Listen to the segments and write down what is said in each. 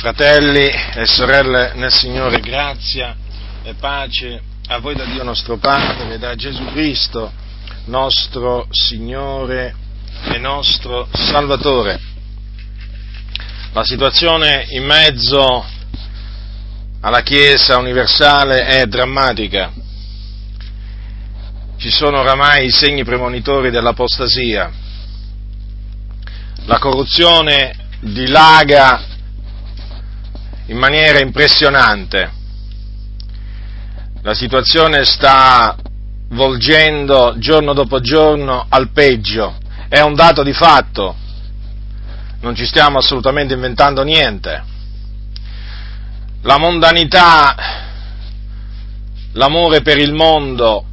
Fratelli e sorelle nel Signore, grazia e pace a voi da Dio nostro Padre da Gesù Cristo, nostro Signore e nostro Salvatore. La situazione in mezzo alla Chiesa universale è drammatica. Ci sono oramai i segni premonitori dell'apostasia. La corruzione dilaga in maniera impressionante. La situazione sta volgendo giorno dopo giorno al peggio, è un dato di fatto, non ci stiamo assolutamente inventando niente. La mondanità, l'amore per il mondo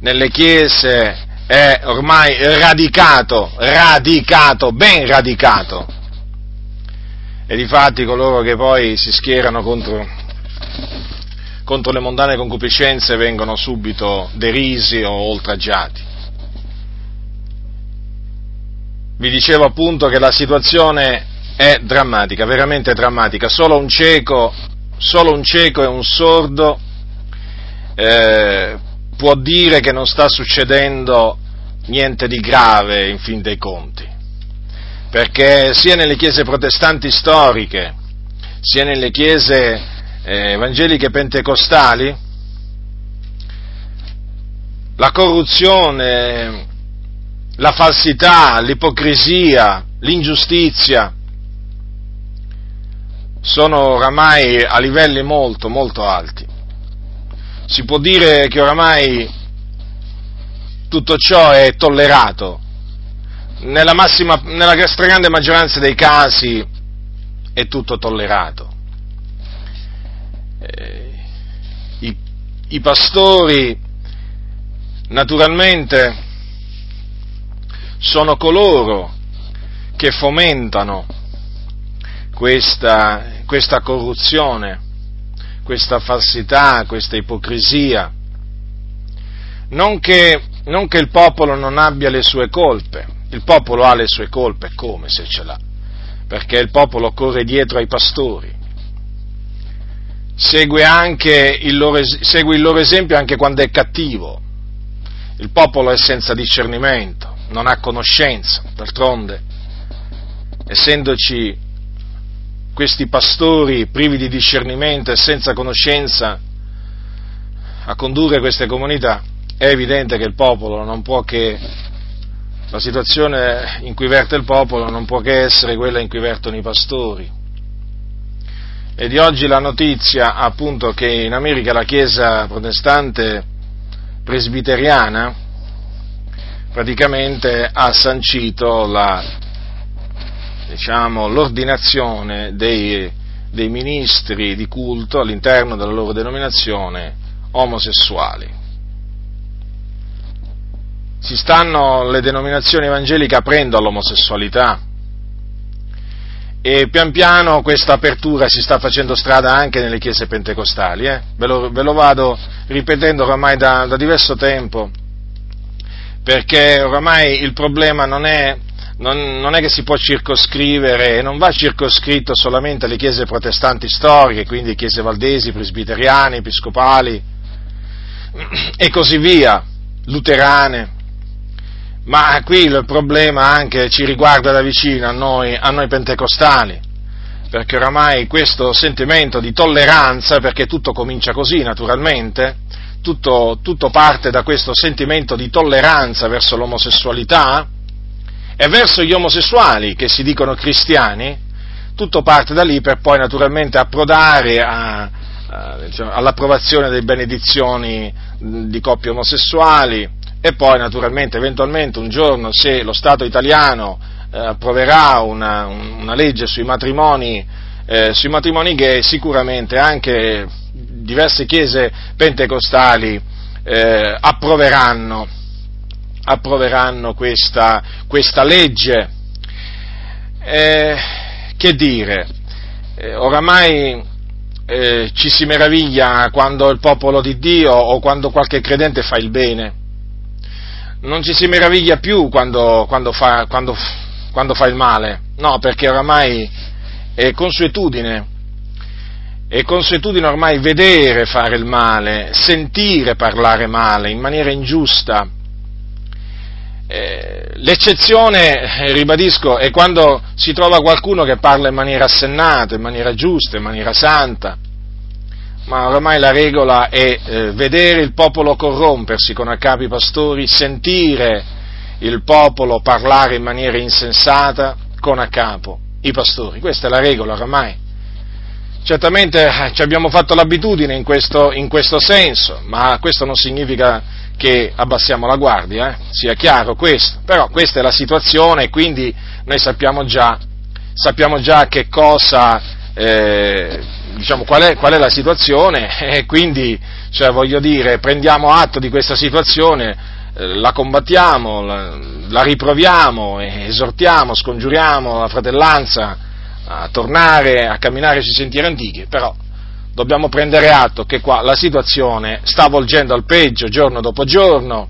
nelle chiese è ormai radicato, radicato, ben radicato e difatti coloro che poi si schierano contro, contro le mondane concupiscenze vengono subito derisi o oltraggiati. Vi dicevo appunto che la situazione è drammatica, veramente drammatica. Solo un cieco, solo un cieco e un sordo eh, può dire che non sta succedendo niente di grave in fin dei conti perché sia nelle chiese protestanti storiche, sia nelle chiese eh, evangeliche pentecostali, la corruzione, la falsità, l'ipocrisia, l'ingiustizia sono oramai a livelli molto, molto alti. Si può dire che oramai tutto ciò è tollerato nella, massima, nella stragrande maggioranza dei casi è tutto tollerato. Eh, i, I pastori naturalmente sono coloro che fomentano questa, questa corruzione, questa falsità, questa ipocrisia. Non che, non che il popolo non abbia le sue colpe, il popolo ha le sue colpe, come se ce l'ha? Perché il popolo corre dietro ai pastori, segue, il loro, segue il loro esempio anche quando è cattivo. Il popolo è senza discernimento, non ha conoscenza, d'altronde, essendoci questi pastori privi di discernimento e senza conoscenza a condurre queste comunità, è evidente che il popolo non può che la situazione in cui verte il popolo non può che essere quella in cui vertono i pastori. E di oggi la notizia appunto che in America la Chiesa protestante presbiteriana praticamente ha sancito la, diciamo, l'ordinazione dei, dei ministri di culto all'interno della loro denominazione omosessuali si stanno le denominazioni evangeliche aprendo all'omosessualità e pian piano questa apertura si sta facendo strada anche nelle chiese pentecostali, eh? ve, lo, ve, lo, vado ripetendo oramai da, da, diverso tempo, perché oramai il problema non è, non, non è che si può circoscrivere, non va circoscritto solamente alle chiese protestanti storiche, quindi chiese valdesi, presbiteriane, episcopali e così via, luterane, ma qui il problema anche ci riguarda da vicino a noi, a noi pentecostali, perché oramai questo sentimento di tolleranza, perché tutto comincia così naturalmente, tutto, tutto parte da questo sentimento di tolleranza verso l'omosessualità e verso gli omosessuali che si dicono cristiani, tutto parte da lì per poi naturalmente approdare a, a, diciamo, all'approvazione delle benedizioni di coppie omosessuali, e poi naturalmente eventualmente un giorno se lo Stato italiano eh, approverà una, una, legge sui matrimoni, eh, sui matrimoni gay, sicuramente anche diverse chiese pentecostali eh, approveranno, approveranno questa, questa, legge. Eh, che dire, eh, oramai eh, ci si meraviglia quando il popolo di Dio o quando qualche credente fa il bene non ci si meraviglia più quando, quando, fa, quando, quando fa il male, no, perché oramai è consuetudine, è consuetudine ormai vedere fare il male, sentire parlare male in maniera ingiusta. Eh, l'eccezione, eh, ribadisco, è quando si trova qualcuno che parla in maniera assennata, in maniera giusta, in maniera santa, ma ormai la regola è eh, vedere il popolo corrompersi con a capo i pastori, sentire il popolo parlare in maniera insensata con a capo i pastori. Questa è la regola ormai. Certamente eh, ci abbiamo fatto l'abitudine in questo, in questo senso, ma questo non significa che abbassiamo la guardia, eh? sia chiaro questo, però questa è la situazione e quindi noi sappiamo già, sappiamo già che cosa, eh, diciamo, qual è, qual è, la situazione? E quindi, cioè, voglio dire, prendiamo atto di questa situazione, eh, la combattiamo, la, la riproviamo, esortiamo, scongiuriamo la fratellanza a tornare a camminare sui sentieri antichi, però dobbiamo prendere atto che qua la situazione sta volgendo al peggio giorno dopo giorno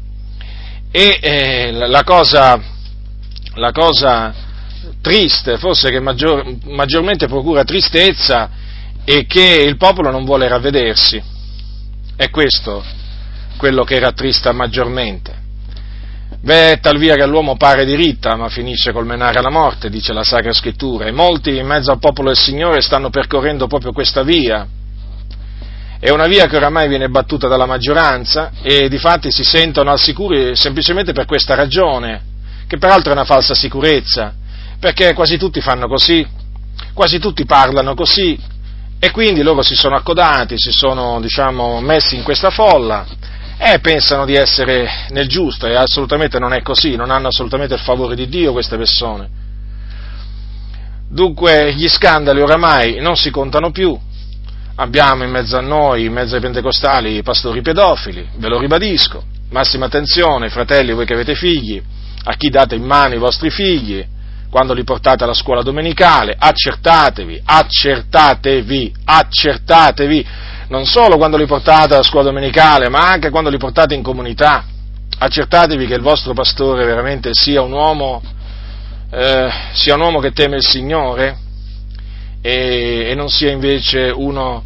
e eh, la, cosa, la, cosa, triste, forse che maggior, maggiormente procura tristezza, è che il popolo non vuole ravvedersi. È questo quello che rattrista maggiormente. Beh, tal via che l'uomo pare diritta, ma finisce col menare alla morte, dice la Sacra Scrittura, e molti in mezzo al popolo del Signore stanno percorrendo proprio questa via. È una via che oramai viene battuta dalla maggioranza e di fatti si sentono al sicuro semplicemente per questa ragione, che peraltro è una falsa sicurezza, perché quasi tutti fanno così, quasi tutti parlano così, e quindi loro si sono accodati, si sono, diciamo, messi in questa folla e pensano di essere nel giusto e assolutamente non è così, non hanno assolutamente il favore di Dio queste persone. Dunque gli scandali oramai non si contano più, abbiamo in mezzo a noi, in mezzo ai pentecostali, i pastori pedofili, ve lo ribadisco, massima attenzione, fratelli, voi che avete figli, a chi date in mano i vostri figli, quando li portate alla scuola domenicale, accertatevi, accertatevi, accertatevi, non solo quando li portate alla scuola domenicale, ma anche quando li portate in comunità. Accertatevi che il vostro pastore veramente sia un uomo, eh, sia un uomo che teme il Signore e, e non sia invece uno,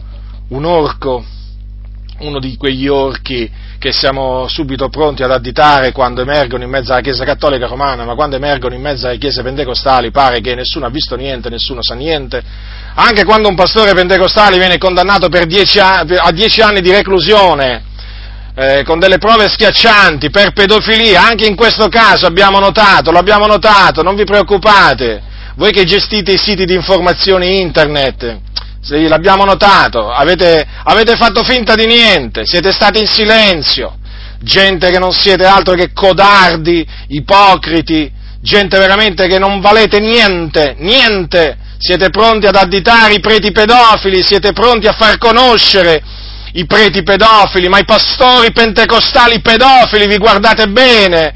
un orco, uno di quegli orchi che siamo subito pronti ad additare quando emergono in mezzo alla Chiesa Cattolica Romana, ma quando emergono in mezzo alle Chiese Pentecostali pare che nessuno ha visto niente, nessuno sa niente. Anche quando un pastore pentecostale viene condannato dieci anni, a dieci anni di reclusione, eh, con delle prove schiaccianti per pedofilia, anche in questo caso abbiamo notato, lo abbiamo notato, non vi preoccupate, voi che gestite i siti di informazione internet, sì, l'abbiamo notato, avete, avete fatto finta di niente, siete stati in silenzio, gente che non siete altro che codardi, ipocriti, gente veramente che non valete niente, niente, siete pronti ad additare i preti pedofili, siete pronti a far conoscere i preti pedofili, ma i pastori pentecostali pedofili, vi guardate bene,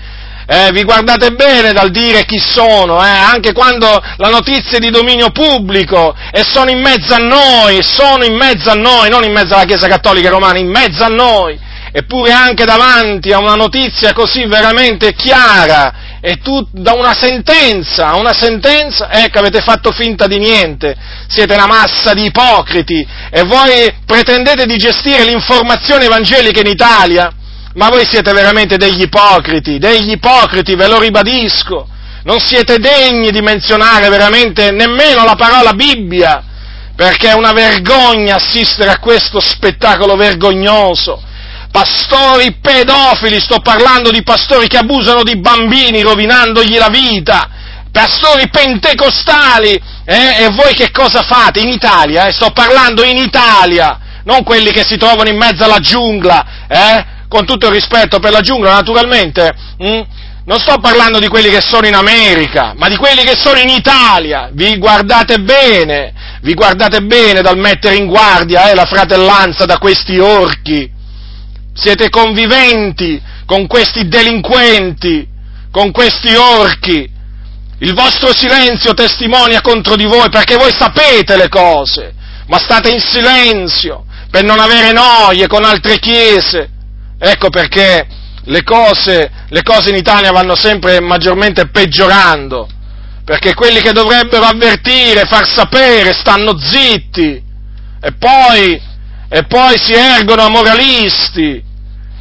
eh, vi guardate bene dal dire chi sono, eh, anche quando la notizia è di dominio pubblico e sono in mezzo a noi, sono in mezzo a noi, non in mezzo alla Chiesa Cattolica Romana, in mezzo a noi, eppure anche davanti a una notizia così veramente chiara e tu da una sentenza, una sentenza, ecco avete fatto finta di niente, siete una massa di ipocriti. E voi pretendete di gestire l'informazione evangelica in Italia? Ma voi siete veramente degli ipocriti, degli ipocriti, ve lo ribadisco. Non siete degni di menzionare veramente nemmeno la parola Bibbia, perché è una vergogna assistere a questo spettacolo vergognoso. Pastori pedofili, sto parlando di pastori che abusano di bambini rovinandogli la vita, pastori pentecostali, eh? e voi che cosa fate in Italia? Eh? Sto parlando in Italia, non quelli che si trovano in mezzo alla giungla, eh? Con tutto il rispetto per la giungla, naturalmente, mh, hm, non sto parlando di quelli che sono in America, ma di quelli che sono in Italia. Vi guardate bene, vi guardate bene dal mettere in guardia eh, la fratellanza da questi orchi. Siete conviventi con questi delinquenti, con questi orchi. Il vostro silenzio testimonia contro di voi perché voi sapete le cose, ma state in silenzio per non avere noie con altre chiese Ecco perché le cose, le cose in Italia vanno sempre maggiormente peggiorando, perché quelli che dovrebbero avvertire, far sapere, stanno zitti, e poi, e poi si ergono a moralisti,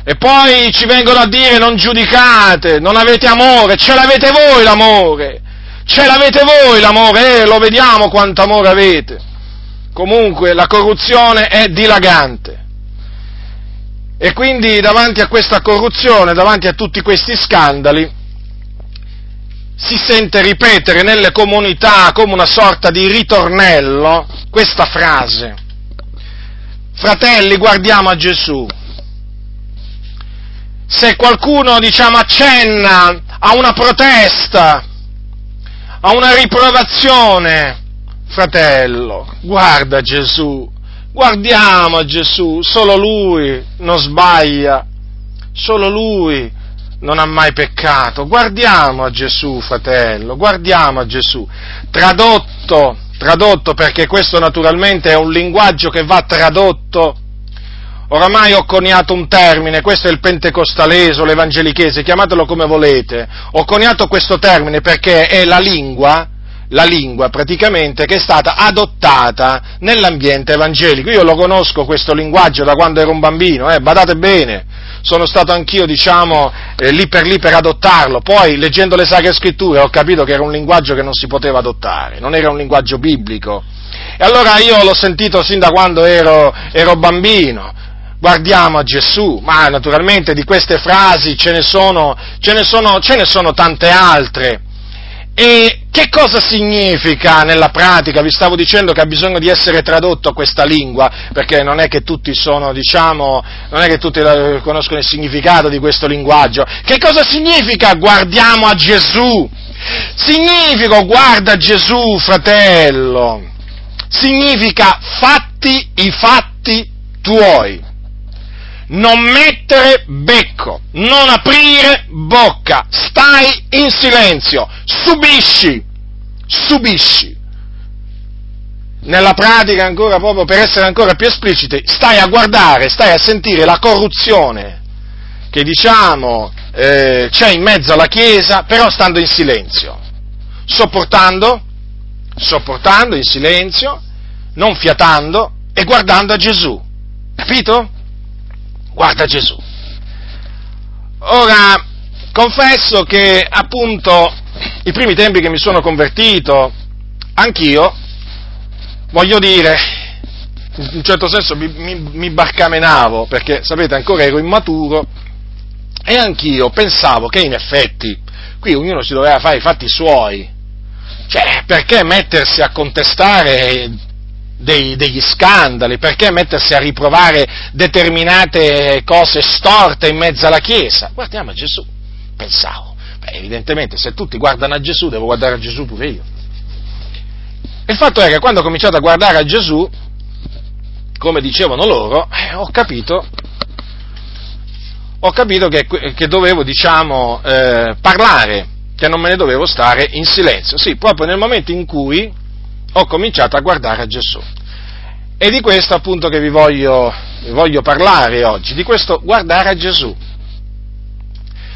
e poi ci vengono a dire non giudicate, non avete amore, ce l'avete voi l'amore, ce l'avete voi l'amore, eh, lo vediamo quanto amore avete. Comunque la corruzione è dilagante. E quindi davanti a questa corruzione, davanti a tutti questi scandali, si sente ripetere nelle comunità come una sorta di ritornello questa frase. Fratelli, guardiamo a Gesù. Se qualcuno, diciamo, accenna a una protesta, a una riprovazione, fratello, guarda Gesù, guardiamo a Gesù, solo Lui non sbaglia, solo Lui non ha mai peccato. Guardiamo a Gesù, fratello, guardiamo a Gesù. Tradotto, tradotto perché questo naturalmente è un linguaggio che va tradotto. Oramai ho coniato un termine, questo è il pentecostalese o l'evangelichese, chiamatelo come volete. Ho coniato questo termine perché è la lingua, la lingua praticamente che è stata adottata nell'ambiente evangelico. Io lo conosco questo linguaggio da quando ero un bambino, eh, badate bene, sono stato anch'io, diciamo, eh, lì per lì per adottarlo. Poi, leggendo le Sacre Scritture, ho capito che era un linguaggio che non si poteva adottare, non era un linguaggio biblico. E allora io l'ho sentito sin da quando ero, ero bambino. Guardiamo a Gesù, ma naturalmente di queste frasi ce ne sono, ce ne sono, ce ne sono tante altre. E che cosa significa nella pratica? Vi stavo dicendo che ha bisogno di essere tradotto questa lingua, perché non è che tutti sono, diciamo, non è che tutti conoscono il significato di questo linguaggio. Che cosa significa guardiamo a Gesù? Significa guarda Gesù, fratello. Significa fatti i fatti tuoi non mettere becco, non aprire bocca, stai in silenzio, subisci, subisci. Nella pratica ancora proprio per essere ancora più espliciti, stai a guardare, stai a sentire la corruzione che diciamo eh, c'è in mezzo alla Chiesa, però stando in silenzio, sopportando, sopportando in silenzio, non fiatando e guardando a Gesù. Capito? Guarda Gesù. Ora, confesso che appunto i primi tempi che mi sono convertito, anch'io, voglio dire, in un certo senso mi, mi, mi barcamenavo, perché sapete ancora ero immaturo, e anch'io pensavo che in effetti qui ognuno si doveva fare i fatti suoi, cioè perché mettersi a contestare dei, degli scandali, perché mettersi a riprovare determinate cose storte in mezzo alla Chiesa? Guardiamo a Gesù, pensavo. Beh, evidentemente se tutti guardano a Gesù, devo guardare a Gesù pure io. Il fatto è che quando ho cominciato a guardare a Gesù, come dicevano loro, eh, ho capito, ho capito che, che dovevo, diciamo, eh, parlare, che non me ne dovevo stare in silenzio. Sì, proprio nel momento in cui ho cominciato a guardare a Gesù. E di questo appunto che vi voglio, vi voglio parlare oggi, di questo guardare a Gesù.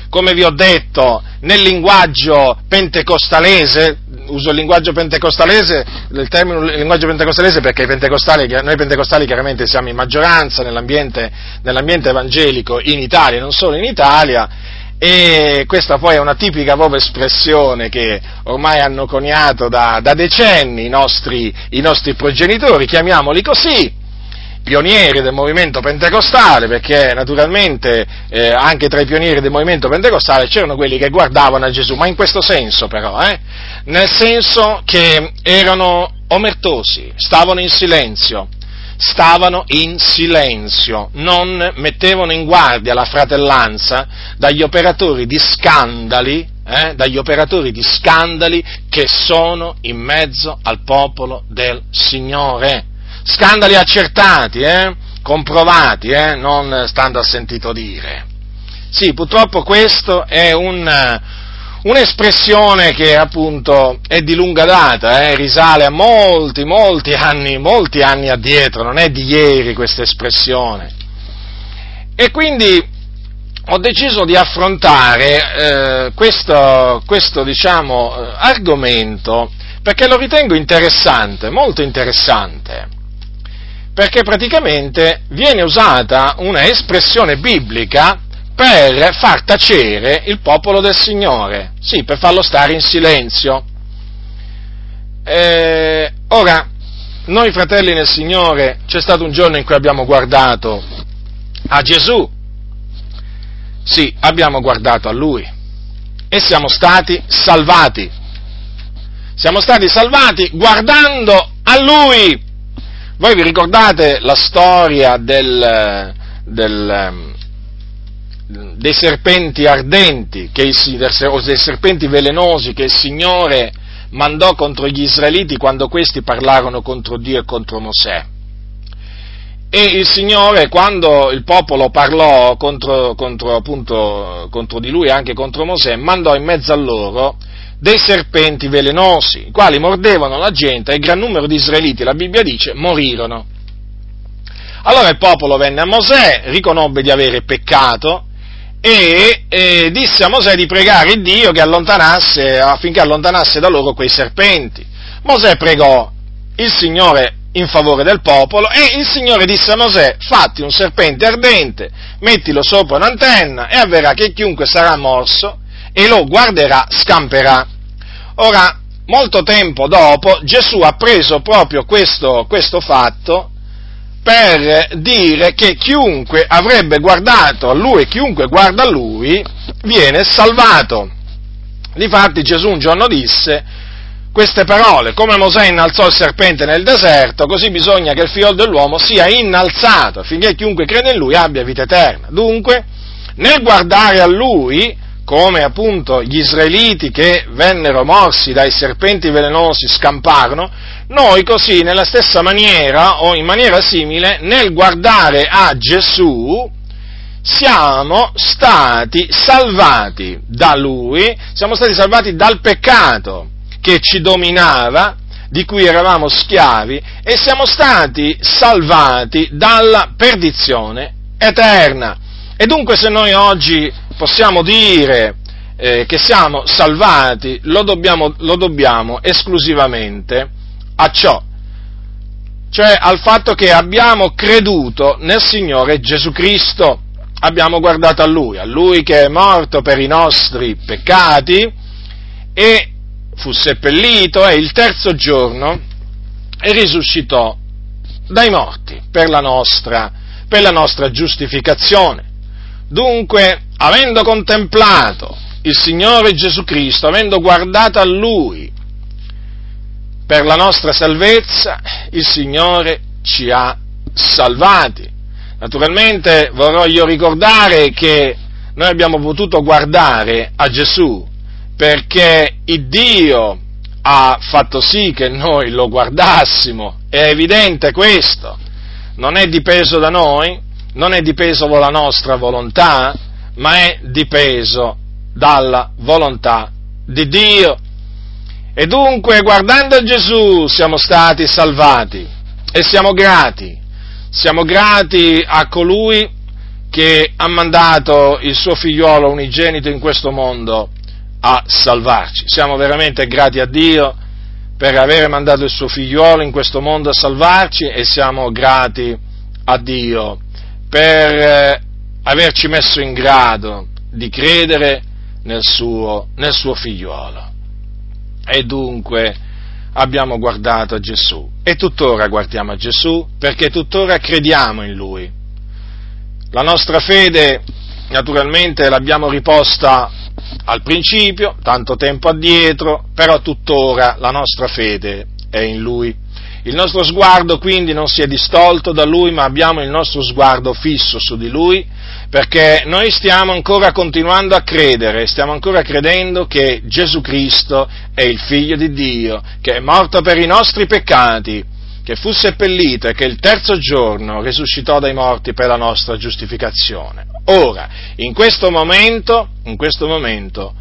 Come vi ho detto, nel linguaggio pentecostalese, uso il linguaggio pentecostalese, il termine linguaggio pentecostalese perché pentecostali, noi pentecostali chiaramente siamo in maggioranza nell'ambiente, nell'ambiente evangelico in Italia, non solo in Italia, e questa poi è una tipica proprio espressione che ormai hanno coniato da, da decenni i nostri, i nostri progenitori, chiamiamoli così, pionieri del movimento pentecostale, perché naturalmente eh, anche tra i pionieri del movimento pentecostale c'erano quelli che guardavano a Gesù, ma in questo senso però, eh? nel senso che erano omertosi, stavano in silenzio, stavano in silenzio, non mettevano in guardia la fratellanza dagli operatori di scandali, eh, dagli operatori di scandali che sono in mezzo al popolo del Signore. Scandali accertati, eh, comprovati, eh, non stando a sentito dire. Sì, purtroppo questo è un, un'espressione che appunto è di lunga data, eh, risale a molti, molti anni, molti anni addietro, non è di ieri questa espressione. E quindi ho deciso di affrontare eh, questo, questo diciamo, eh, argomento perché lo ritengo interessante, molto interessante, perché praticamente viene usata una espressione biblica per far tacere il popolo del Signore, sì, per farlo stare in silenzio. Eh, ora, noi fratelli nel Signore, c'è stato un giorno in cui abbiamo guardato a Gesù, sì, abbiamo guardato a Lui e siamo stati salvati. Siamo stati salvati guardando a Lui. Voi vi ricordate la storia del, del, dei serpenti ardenti il, o dei serpenti velenosi che il Signore mandò contro gli israeliti quando questi parlarono contro Dio e contro Mosè? E il Signore, quando il popolo parlò contro, contro, appunto, contro di lui e anche contro Mosè, mandò in mezzo a loro dei serpenti velenosi, i quali mordevano la gente e il gran numero di israeliti, la Bibbia dice, morirono. Allora il popolo venne a Mosè, riconobbe di avere peccato e, e disse a Mosè di pregare Dio che allontanasse, affinché allontanasse da loro quei serpenti. Mosè pregò, il Signore in favore del popolo e il Signore disse a Mosè, fatti un serpente ardente, mettilo sopra un'antenna e avverrà che chiunque sarà morso e lo guarderà scamperà. Ora, molto tempo dopo, Gesù ha preso proprio questo, questo fatto per dire che chiunque avrebbe guardato a lui chiunque guarda a lui viene salvato. Difatti Gesù un giorno disse, queste parole, come Mosè innalzò il serpente nel deserto, così bisogna che il figlio dell'uomo sia innalzato, affinché chiunque crede in lui abbia vita eterna. Dunque, nel guardare a lui, come appunto gli israeliti che vennero morsi dai serpenti velenosi scamparono, noi così nella stessa maniera o in maniera simile, nel guardare a Gesù, siamo stati salvati da lui, siamo stati salvati dal peccato che ci dominava, di cui eravamo schiavi, e siamo stati salvati dalla perdizione eterna. E dunque se noi oggi possiamo dire eh, che siamo salvati, lo dobbiamo, lo dobbiamo esclusivamente a ciò, cioè al fatto che abbiamo creduto nel Signore Gesù Cristo, abbiamo guardato a Lui, a Lui che è morto per i nostri peccati e fu seppellito e il terzo giorno risuscitò dai morti per la nostra, per la nostra giustificazione. Dunque, avendo contemplato il Signore Gesù Cristo, avendo guardato a Lui per la nostra salvezza, il Signore ci ha salvati. Naturalmente vorrò io ricordare che noi abbiamo potuto guardare a Gesù perché il Dio ha fatto sì che noi lo guardassimo, è evidente questo, non è dipeso da noi, non è dipeso dalla nostra volontà, ma è dipeso dalla volontà di Dio. E dunque, guardando Gesù, siamo stati salvati e siamo grati, siamo grati a colui che ha mandato il suo figliuolo unigenito in questo mondo a salvarci. Siamo veramente grati a Dio per aver mandato il suo figliuolo in questo mondo a salvarci e siamo grati a Dio per eh, averci messo in grado di credere nel suo, nel suo figliuolo. E dunque abbiamo guardato a Gesù e tuttora guardiamo a Gesù perché tuttora crediamo in Lui. La nostra fede naturalmente l'abbiamo riposta al principio, tanto tempo addietro, però tuttora la nostra fede è in Lui. Il nostro sguardo quindi non si è distolto da Lui, ma abbiamo il nostro sguardo fisso su di Lui, perché noi stiamo ancora continuando a credere, stiamo ancora credendo che Gesù Cristo è il Figlio di Dio, che è morto per i nostri peccati, che fu seppellito e che il terzo giorno risuscitò dai morti per la nostra giustificazione. Ora, in questo momento, in questo momento,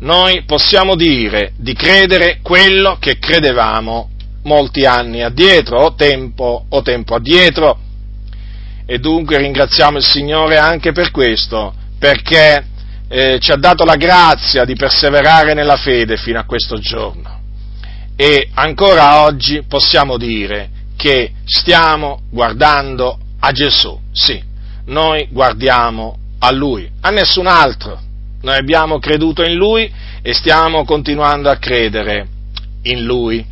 noi possiamo dire di credere quello che credevamo molti anni addietro, o tempo, o tempo addietro, e dunque ringraziamo il Signore anche per questo, perché eh, ci ha dato la grazia di perseverare nella fede fino a questo giorno. E ancora oggi possiamo dire che stiamo guardando a Gesù, sì, noi guardiamo a Lui, a nessun altro. Noi abbiamo creduto in Lui e stiamo continuando a credere in Lui.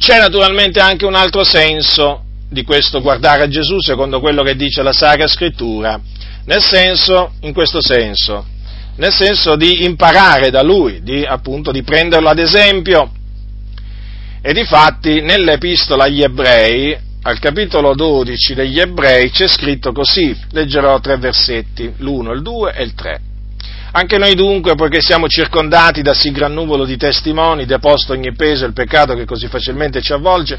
C'è naturalmente anche un altro senso di questo guardare a Gesù, secondo quello che dice la Sacra Scrittura, nel senso, in questo senso, nel senso di imparare da Lui, di, appunto, di prenderlo ad esempio. E difatti nell'epistola agli ebrei, al capitolo 12 degli ebrei, c'è scritto così, leggerò tre versetti, l'1, il 2 e il 3. Anche noi dunque, poiché siamo circondati da sì gran nuvolo di testimoni, deposto ogni peso e il peccato che così facilmente ci avvolge,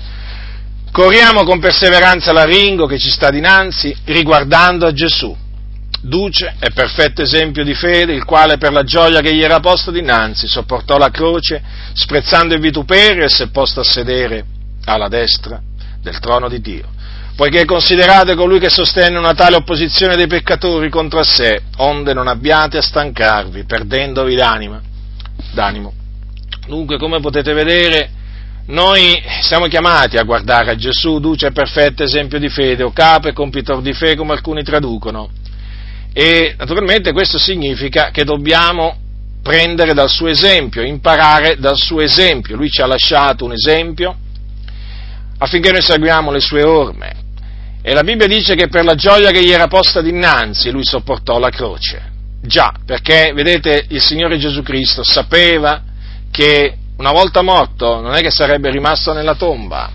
corriamo con perseveranza l'aringo che ci sta dinanzi, riguardando a Gesù, duce e perfetto esempio di fede, il quale per la gioia che gli era posta dinanzi sopportò la croce, sprezzando il vituperio e si è posto a sedere alla destra del trono di Dio poiché considerate colui che sostenne una tale opposizione dei peccatori contro sé, onde non abbiate a stancarvi, perdendovi d'anima, d'animo. Dunque, come potete vedere, noi siamo chiamati a guardare a Gesù, duce e perfetto esempio di fede, o capo e compitor di fede, come alcuni traducono. E naturalmente questo significa che dobbiamo prendere dal suo esempio, imparare dal suo esempio. Lui ci ha lasciato un esempio affinché noi seguiamo le sue orme. E la Bibbia dice che per la gioia che gli era posta dinanzi lui sopportò la croce. Già, perché vedete il Signore Gesù Cristo sapeva che una volta morto non è che sarebbe rimasto nella tomba.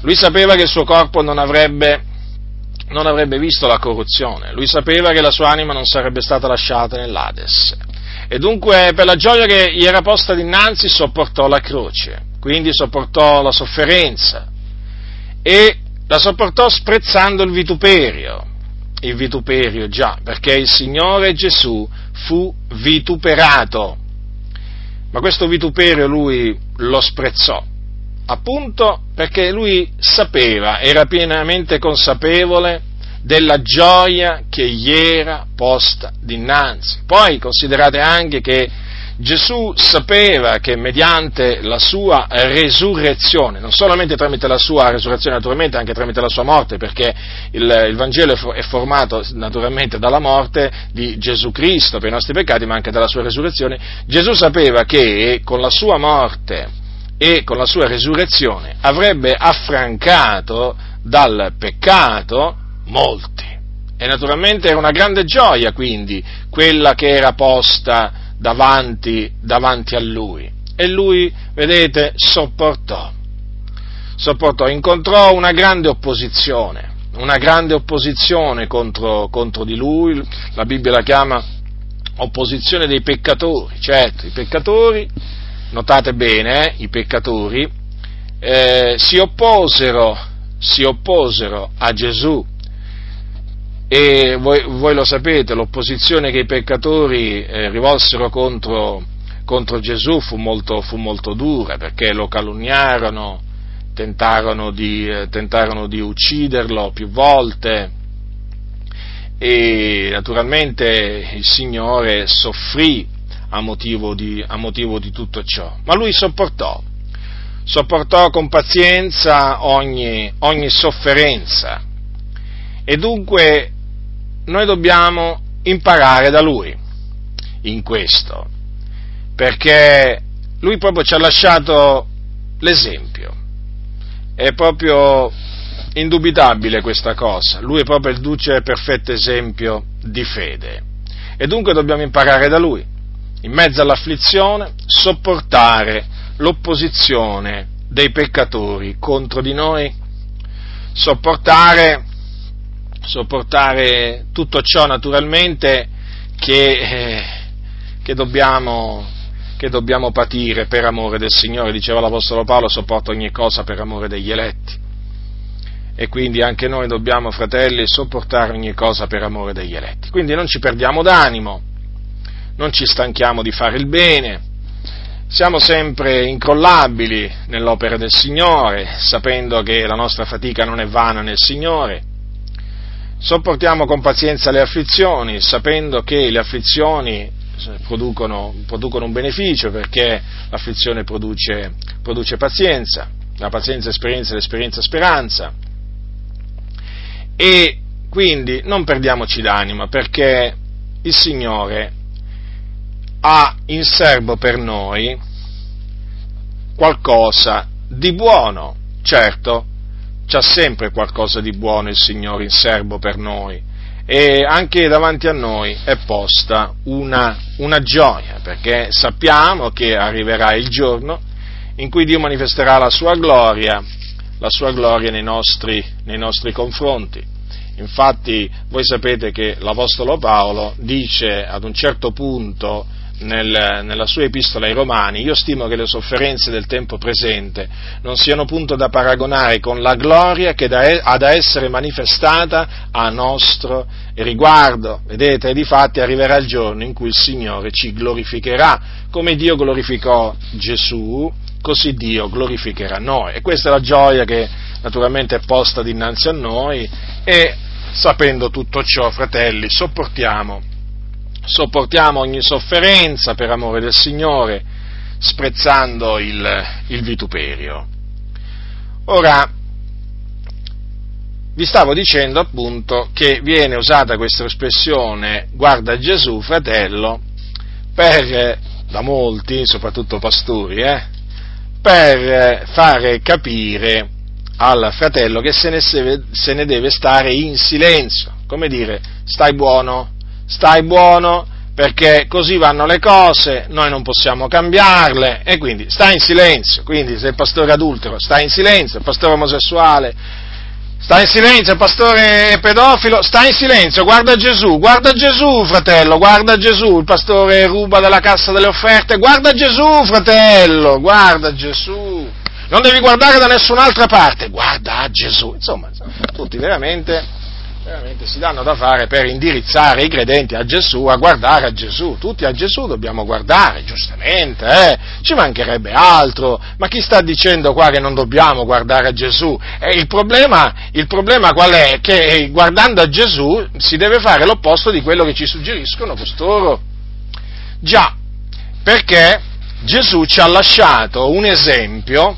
Lui sapeva che il suo corpo non avrebbe, non avrebbe visto la corruzione, lui sapeva che la sua anima non sarebbe stata lasciata nell'Ades. E dunque per la gioia che gli era posta dinanzi sopportò la croce, quindi sopportò la sofferenza e la sopportò sprezzando il vituperio. Il vituperio, già, perché il Signore Gesù fu vituperato. Ma questo vituperio lui lo sprezzò, appunto perché lui sapeva, era pienamente consapevole della gioia che gli era posta dinanzi. Poi considerate anche che Gesù sapeva che mediante la sua resurrezione, non solamente tramite la sua resurrezione, naturalmente anche tramite la sua morte, perché il, il Vangelo è formato naturalmente dalla morte di Gesù Cristo per i nostri peccati, ma anche dalla sua resurrezione, Gesù sapeva che con la sua morte e con la sua resurrezione avrebbe affrancato dal peccato molti. E naturalmente era una grande gioia quindi quella che era posta davanti, davanti a lui. E lui, vedete, sopportò. Sopportò, incontrò una grande opposizione, una grande opposizione contro, contro di lui, la Bibbia la chiama opposizione dei peccatori, certo, i peccatori, notate bene, eh, i peccatori eh, si, opposero, si opposero a Gesù e voi, voi, lo sapete, l'opposizione che i peccatori eh, rivolsero contro, contro Gesù fu molto, fu molto, dura perché lo calunniarono, tentarono di, eh, tentarono di ucciderlo più volte. E naturalmente il Signore soffrì a motivo di, a motivo di tutto ciò, ma lui sopportò, sopportò con pazienza ogni, ogni sofferenza. E dunque noi dobbiamo imparare da lui in questo, perché lui proprio ci ha lasciato l'esempio. È proprio indubitabile questa cosa. Lui è proprio il duce e perfetto esempio di fede. E dunque dobbiamo imparare da lui, in mezzo all'afflizione, sopportare l'opposizione dei peccatori contro di noi, sopportare sopportare tutto ciò naturalmente che, eh, che, dobbiamo, che dobbiamo patire per amore del Signore, diceva l'Apostolo Paolo, sopporta ogni cosa per amore degli eletti. E quindi anche noi dobbiamo, fratelli, sopportare ogni cosa per amore degli eletti. Quindi non ci perdiamo d'animo, non ci stanchiamo di fare il bene, siamo sempre incrollabili nell'opera del Signore, sapendo che la nostra fatica non è vana nel Signore, sopportiamo con pazienza le afflizioni, sapendo che le afflizioni producono, producono un beneficio perché l'afflizione produce, produce pazienza, la pazienza esperienza, l'esperienza speranza. E quindi non perdiamoci d'anima perché il Signore ha in serbo per noi qualcosa di buono. Certo, c'ha sempre qualcosa di buono il Signore in serbo per noi e anche davanti a noi è posta una, una gioia perché sappiamo che arriverà il giorno in cui Dio manifesterà la sua gloria, la sua gloria nei nostri, nei nostri confronti. Infatti voi sapete che l'Apostolo Paolo dice ad un certo punto nel, nella sua epistola ai Romani, io stimo che le sofferenze del tempo presente non siano punto da paragonare con la gloria che da, ha da essere manifestata a nostro riguardo. Vedete, di fatti arriverà il giorno in cui il Signore ci glorificherà, come Dio glorificò Gesù, così Dio glorificherà noi. E questa è la gioia che naturalmente è posta dinanzi a noi e sapendo tutto ciò, fratelli, sopportiamo sopportiamo ogni sofferenza per amore del Signore, sprezzando il, il vituperio. Ora, vi stavo dicendo appunto che viene usata questa espressione guarda Gesù, fratello, per, da molti, soprattutto pastori, eh, per fare capire al fratello che se ne, se ne deve stare in silenzio, come dire, stai buono, stai buono perché così vanno le cose, noi non possiamo cambiarle e quindi stai in silenzio, quindi se il pastore adultero stai in silenzio, il pastore omosessuale stai in silenzio, il pastore pedofilo stai in silenzio, guarda Gesù, guarda Gesù fratello, guarda Gesù, il pastore ruba dalla cassa delle offerte, guarda Gesù fratello, guarda Gesù, non devi guardare da nessun'altra parte, guarda Gesù, insomma, tutti veramente veramente si danno da fare per indirizzare i credenti a Gesù, a guardare a Gesù. Tutti a Gesù dobbiamo guardare, giustamente, eh? ci mancherebbe altro. Ma chi sta dicendo qua che non dobbiamo guardare a Gesù? Eh, il, problema, il problema qual è? Che eh, guardando a Gesù si deve fare l'opposto di quello che ci suggeriscono costoro. Già, perché Gesù ci ha lasciato un esempio,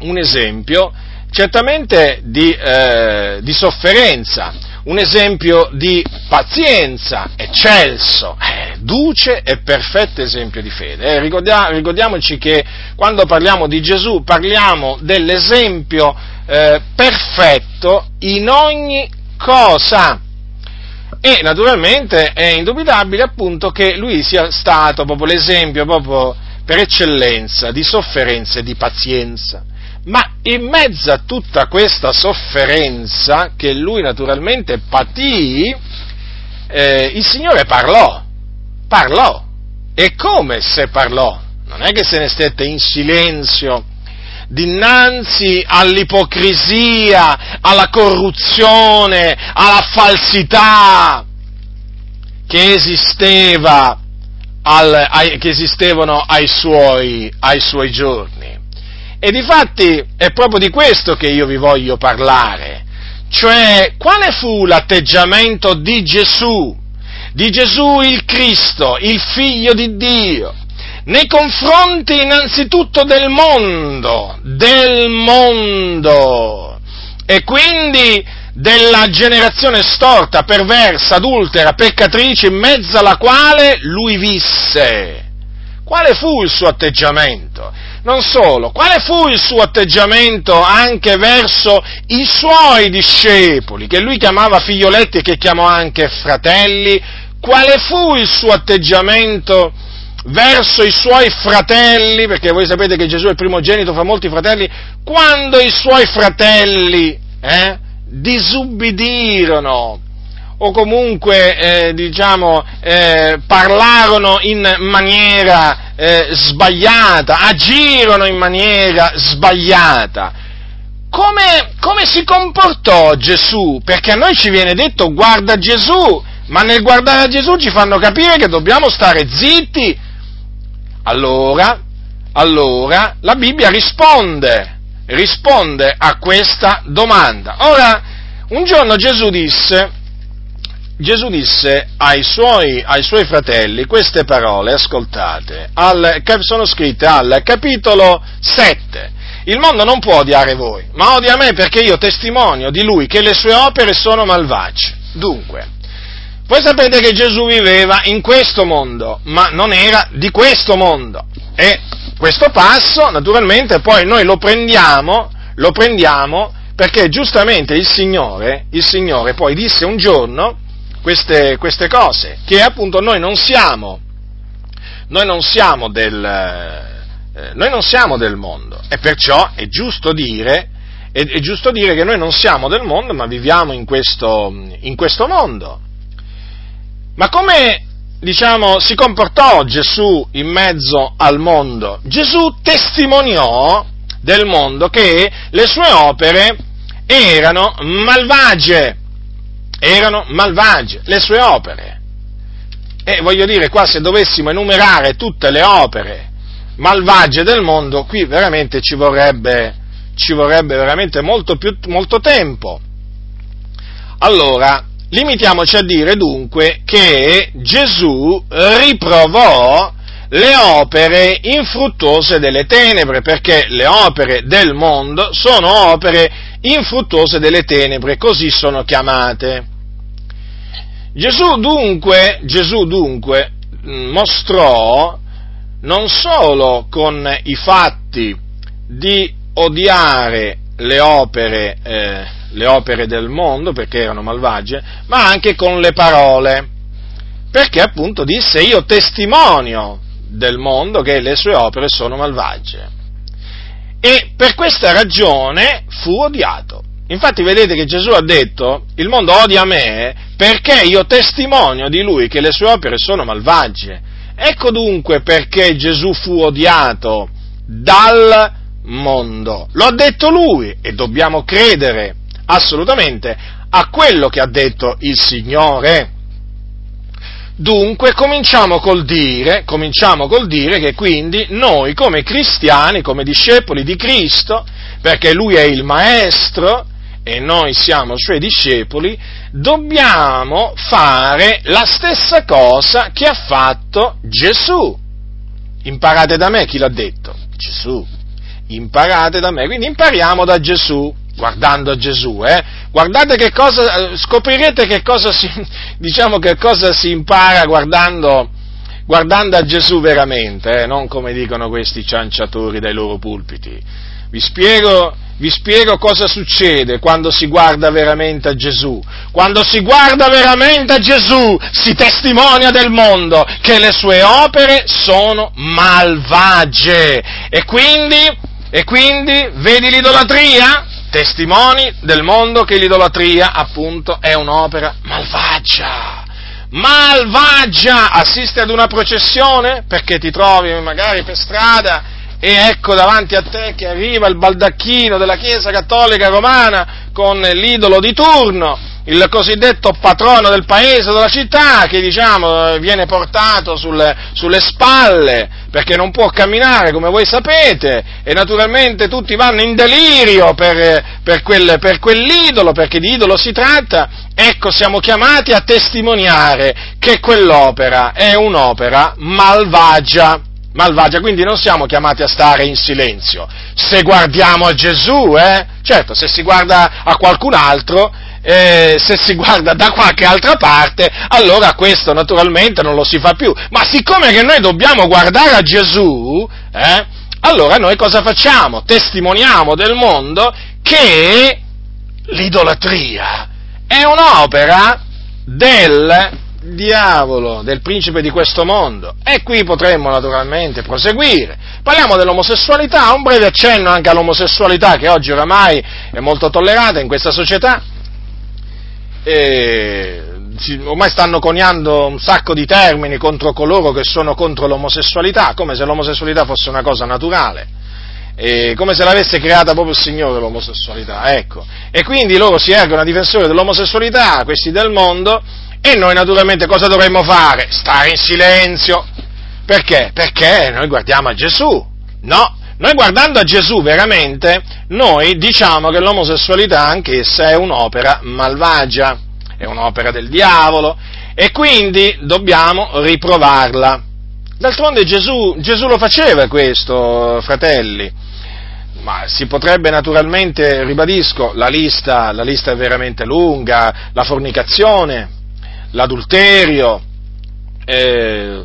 un esempio certamente di, eh, di sofferenza, un esempio di pazienza eccelso, eh, duce e perfetto esempio di fede. Eh, ricordia, ricordiamoci che quando parliamo di Gesù parliamo dell'esempio eh, perfetto in ogni cosa. E naturalmente è indubitabile appunto che lui sia stato proprio l'esempio proprio per eccellenza di sofferenza e di pazienza. Ma in mezzo a tutta questa sofferenza che lui naturalmente patì, eh, il Signore parlò, parlò. E come se parlò? Non è che se ne stette in silenzio dinanzi all'ipocrisia, alla corruzione, alla falsità che esisteva al, ai, che esistevano ai suoi, ai suoi giorni. E difatti è proprio di questo che io vi voglio parlare, cioè quale fu l'atteggiamento di Gesù, di Gesù il Cristo, il figlio di Dio, nei confronti innanzitutto del mondo, del mondo, e quindi della generazione storta, perversa, adultera, peccatrice, in mezzo alla quale lui visse. Quale fu il suo atteggiamento? Non solo, quale fu il suo atteggiamento anche verso i suoi discepoli, che lui chiamava figlioletti e che chiamò anche fratelli? Quale fu il suo atteggiamento verso i suoi fratelli? Perché voi sapete che Gesù è il primogenito fra molti fratelli. Quando i suoi fratelli eh, disubbidirono o comunque eh, diciamo, eh, parlarono in maniera eh, sbagliata, agirono in maniera sbagliata. Come, come si comportò Gesù? Perché a noi ci viene detto guarda Gesù, ma nel guardare a Gesù ci fanno capire che dobbiamo stare zitti. Allora, allora la Bibbia risponde, risponde a questa domanda. Ora, Un giorno Gesù disse, Gesù disse ai suoi, ai suoi, fratelli queste parole, ascoltate, al, sono scritte al capitolo 7. Il mondo non può odiare voi, ma odia me perché io testimonio di lui che le sue opere sono malvagie. Dunque, voi sapete che Gesù viveva in questo mondo, ma non era di questo mondo. E questo passo, naturalmente, poi noi lo prendiamo, lo prendiamo perché giustamente il Signore, il Signore poi disse un giorno queste, queste cose, che appunto noi non siamo, noi non siamo del, eh, noi non siamo del mondo e perciò è giusto dire, è, è giusto dire che noi non siamo del mondo ma viviamo in questo, in questo mondo. Ma come diciamo, si comportò Gesù in mezzo al mondo? Gesù testimoniò del mondo che le sue opere erano malvagie, erano malvagie, le sue opere. E voglio dire, qua se dovessimo enumerare tutte le opere malvagie del mondo, qui veramente ci vorrebbe, ci vorrebbe veramente molto, più, molto tempo. Allora, limitiamoci a dire dunque che Gesù riprovò le opere infruttuose delle tenebre, perché le opere del mondo sono opere infruttuose delle tenebre, così sono chiamate. Gesù dunque, Gesù dunque mostrò non solo con i fatti di odiare le opere, eh, le opere del mondo perché erano malvagie, ma anche con le parole, perché appunto disse io testimonio del mondo che le sue opere sono malvagie. E per questa ragione fu odiato. Infatti vedete che Gesù ha detto, il mondo odia me perché io testimonio di lui che le sue opere sono malvagie. Ecco dunque perché Gesù fu odiato dal mondo. Lo ha detto lui e dobbiamo credere assolutamente a quello che ha detto il Signore. Dunque cominciamo col, dire, cominciamo col dire che quindi noi come cristiani, come discepoli di Cristo, perché Lui è il Maestro e noi siamo Suoi discepoli, dobbiamo fare la stessa cosa che ha fatto Gesù. Imparate da me chi l'ha detto? Gesù. Imparate da me, quindi impariamo da Gesù guardando a Gesù, eh? guardate che cosa, scoprirete che cosa si, diciamo che cosa si impara guardando, guardando a Gesù veramente, eh? non come dicono questi cianciatori dai loro pulpiti. Vi spiego, vi spiego cosa succede quando si guarda veramente a Gesù. Quando si guarda veramente a Gesù si testimonia del mondo che le sue opere sono malvagie. E quindi, e quindi vedi l'idolatria? testimoni del mondo che l'idolatria appunto è un'opera malvagia. Malvagia! Assisti ad una processione perché ti trovi magari per strada e ecco davanti a te che arriva il baldacchino della Chiesa Cattolica Romana con l'idolo di turno il cosiddetto patrono del paese, della città, che diciamo viene portato sulle, sulle, spalle perché non può camminare, come voi sapete, e naturalmente tutti vanno in delirio per, per, quel, per quell'idolo, perché di idolo si tratta. Ecco, siamo chiamati a testimoniare che quell'opera è un'opera malvagia malvagia, quindi non siamo chiamati a stare in silenzio. Se guardiamo a Gesù, eh, certo, se si guarda a qualcun altro, eh, se si guarda da qualche altra parte, allora questo naturalmente non lo si fa più. Ma siccome che noi dobbiamo guardare a Gesù, eh, allora noi cosa facciamo? Testimoniamo del mondo che l'idolatria è un'opera del diavolo, del principe di questo mondo. E qui potremmo naturalmente proseguire. Parliamo dell'omosessualità, un breve accenno anche all'omosessualità che oggi oramai è molto tollerata in questa società e ormai stanno coniando un sacco di termini contro coloro che sono contro l'omosessualità, come se l'omosessualità fosse una cosa naturale, come se l'avesse creata proprio il Signore l'omosessualità, ecco. E quindi loro si ergono a difensore dell'omosessualità, questi del mondo, e noi naturalmente cosa dovremmo fare? Stare in silenzio. Perché? Perché noi guardiamo a Gesù. No, noi guardando a Gesù veramente, noi diciamo che l'omosessualità anch'essa è un'opera malvagia, è un'opera del diavolo e quindi dobbiamo riprovarla. D'altronde Gesù, Gesù lo faceva questo, fratelli. Ma si potrebbe naturalmente, ribadisco, la lista, la lista è veramente lunga, la fornicazione, l'adulterio, eh,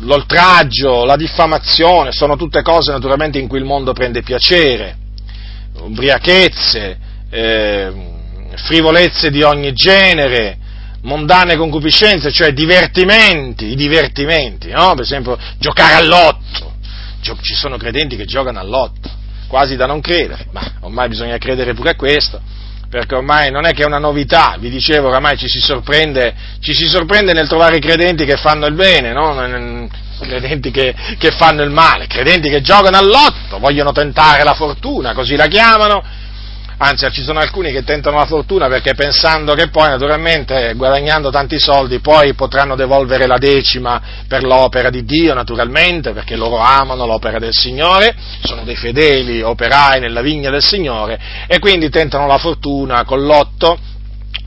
l'oltraggio, la diffamazione, sono tutte cose naturalmente in cui il mondo prende piacere, ubriachezze, eh, frivolezze di ogni genere, mondane concupiscenze, cioè divertimenti, i divertimenti, no? per esempio giocare all'otto, ci sono credenti che giocano all'otto, quasi da non credere, ma ormai bisogna credere pure a questo, perché ormai non è che è una novità, vi dicevo, oramai ci si sorprende, ci si sorprende nel trovare credenti che fanno il bene, no? credenti che, che fanno il male, credenti che giocano all'otto, vogliono tentare la fortuna, così la chiamano, anzi ci sono alcuni che tentano la fortuna perché pensando che poi naturalmente guadagnando tanti soldi poi potranno devolvere la decima per l'opera di Dio naturalmente perché loro amano l'opera del Signore, sono dei fedeli operai nella vigna del Signore e quindi tentano la fortuna con l'otto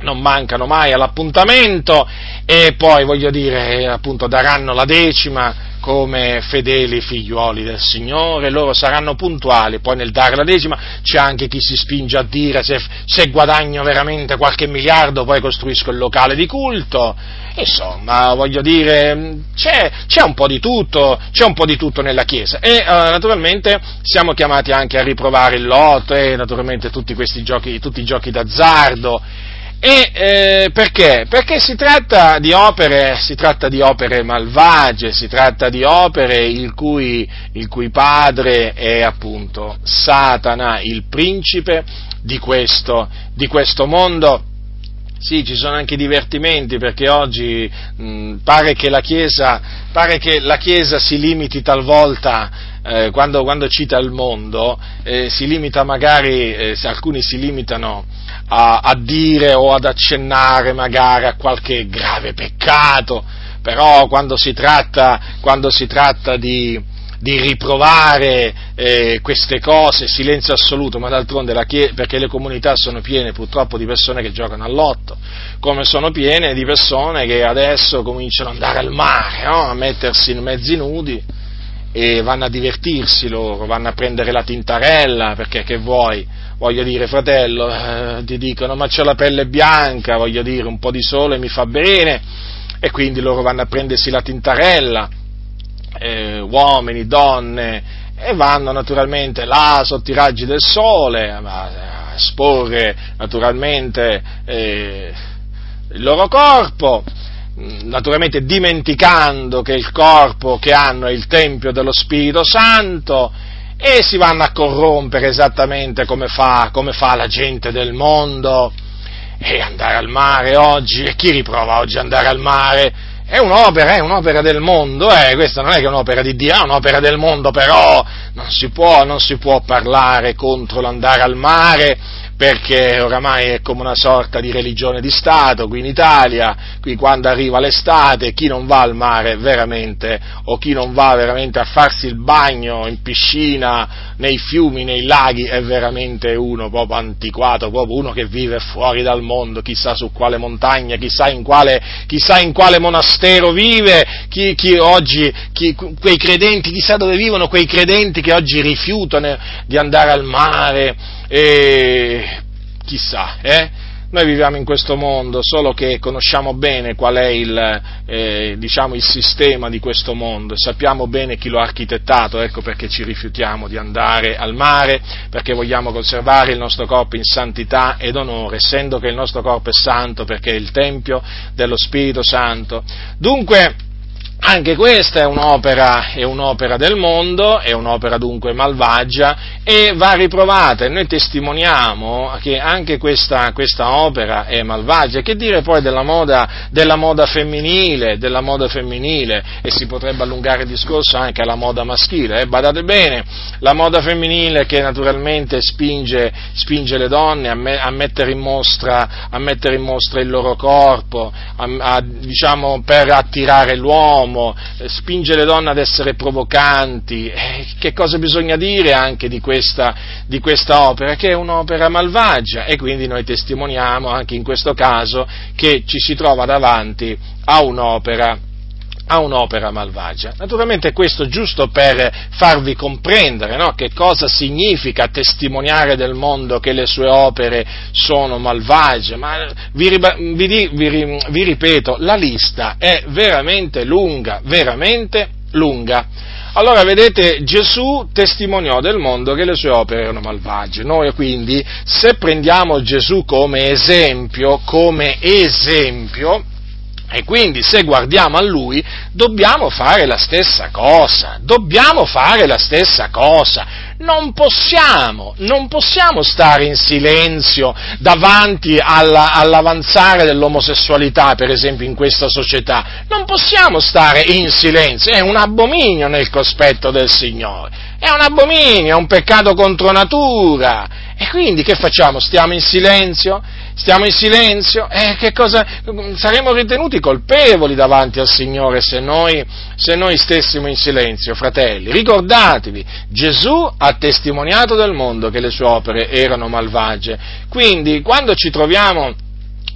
non mancano mai all'appuntamento e poi voglio dire appunto daranno la decima come fedeli figliuoli del Signore, loro saranno puntuali, poi nel dare la decima c'è anche chi si spinge a dire se, se guadagno veramente qualche miliardo poi costruisco il locale di culto, insomma voglio dire c'è, c'è, un po' di tutto, c'è un po' di tutto nella Chiesa. E uh, naturalmente siamo chiamati anche a riprovare il lotto e naturalmente tutti questi giochi, tutti i giochi d'azzardo e eh, perché? Perché si tratta, opere, si tratta di opere, malvagie, si tratta di opere il cui, il cui padre è appunto Satana, il principe di questo, di questo mondo. Sì, ci sono anche divertimenti perché oggi mh, pare, che Chiesa, pare, che la Chiesa, si limiti talvolta, eh, quando, quando, cita il mondo, eh, si limita magari, eh, alcuni si limitano a, a dire o ad accennare magari a qualche grave peccato, però quando si tratta, quando si tratta di, di riprovare eh, queste cose, silenzio assoluto, ma d'altronde la chiesa, perché le comunità sono piene purtroppo di persone che giocano all'otto, come sono piene di persone che adesso cominciano ad andare al mare, no? a mettersi in mezzi nudi e vanno a divertirsi loro, vanno a prendere la tintarella, perché che vuoi? voglio dire, fratello, eh, ti dicono, ma c'ho la pelle bianca, voglio dire, un po' di sole mi fa bene, e quindi loro vanno a prendersi la tintarella, eh, uomini, donne, e vanno naturalmente là sotto i raggi del sole a esporre naturalmente eh, il loro corpo, naturalmente dimenticando che il corpo che hanno è il Tempio dello Spirito Santo, e si vanno a corrompere esattamente come fa, come fa la gente del mondo. E andare al mare oggi, e chi riprova oggi andare al mare? È un'opera, è un'opera del mondo, eh, questa non è che è un'opera di Dio, è un'opera del mondo, però non si può, non si può parlare contro l'andare al mare, perché oramai è come una sorta di religione di Stato qui in Italia, qui quando arriva l'estate chi non va al mare veramente o chi non va veramente a farsi il bagno in piscina, nei fiumi, nei laghi è veramente uno proprio antiquato, proprio uno che vive fuori dal mondo, chissà su quale montagna, chissà in quale, chissà in quale monastero vive, chi, chi oggi, chi, quei credenti, chissà dove vivono quei credenti che oggi rifiutano di andare al mare e chissà, eh? Noi viviamo in questo mondo, solo che conosciamo bene qual è il, eh, diciamo, il sistema di questo mondo sappiamo bene chi lo ha architettato, ecco perché ci rifiutiamo di andare al mare, perché vogliamo conservare il nostro corpo in santità ed onore, essendo che il nostro corpo è santo perché è il Tempio dello Spirito Santo. Dunque, anche questa è un'opera, è un'opera, del mondo, è un'opera dunque malvagia e va riprovata e noi testimoniamo che anche questa, questa opera è malvagia. Che dire poi della moda, della moda, femminile, della moda femminile e si potrebbe allungare il discorso anche alla moda maschile. Eh? Badate bene, la moda femminile che naturalmente spinge, spinge le donne a, me, a, mettere mostra, a, mettere in mostra, il loro corpo, a, diciamo, per attirare l'uomo, l'uomo, eh, spinge le donne ad essere provocanti. Eh, che cosa bisogna dire anche di questa, di questa opera? Che è un'opera malvagia e quindi noi testimoniamo anche in questo caso che ci si trova davanti a un'opera a un'opera malvagia. Naturalmente questo giusto per farvi comprendere no? che cosa significa testimoniare del mondo che le sue opere sono malvagie, ma vi, vi, vi, vi ripeto, la lista è veramente lunga, veramente lunga. Allora, vedete, Gesù testimoniò del mondo che le sue opere erano malvagie. Noi quindi, se prendiamo Gesù come esempio, come esempio, e quindi se guardiamo a lui dobbiamo fare la stessa cosa, dobbiamo fare la stessa cosa. Non possiamo, non possiamo stare in silenzio davanti alla, all'avanzare dell'omosessualità, per esempio, in questa società. Non possiamo stare in silenzio, è un abominio nel cospetto del Signore, è un abominio, è un peccato contro natura. E quindi che facciamo? Stiamo in silenzio? Stiamo in silenzio, eh, che cosa, saremo ritenuti colpevoli davanti al Signore se noi, se noi stessimo in silenzio, fratelli. Ricordatevi, Gesù ha testimoniato del mondo che le sue opere erano malvagie, quindi quando ci troviamo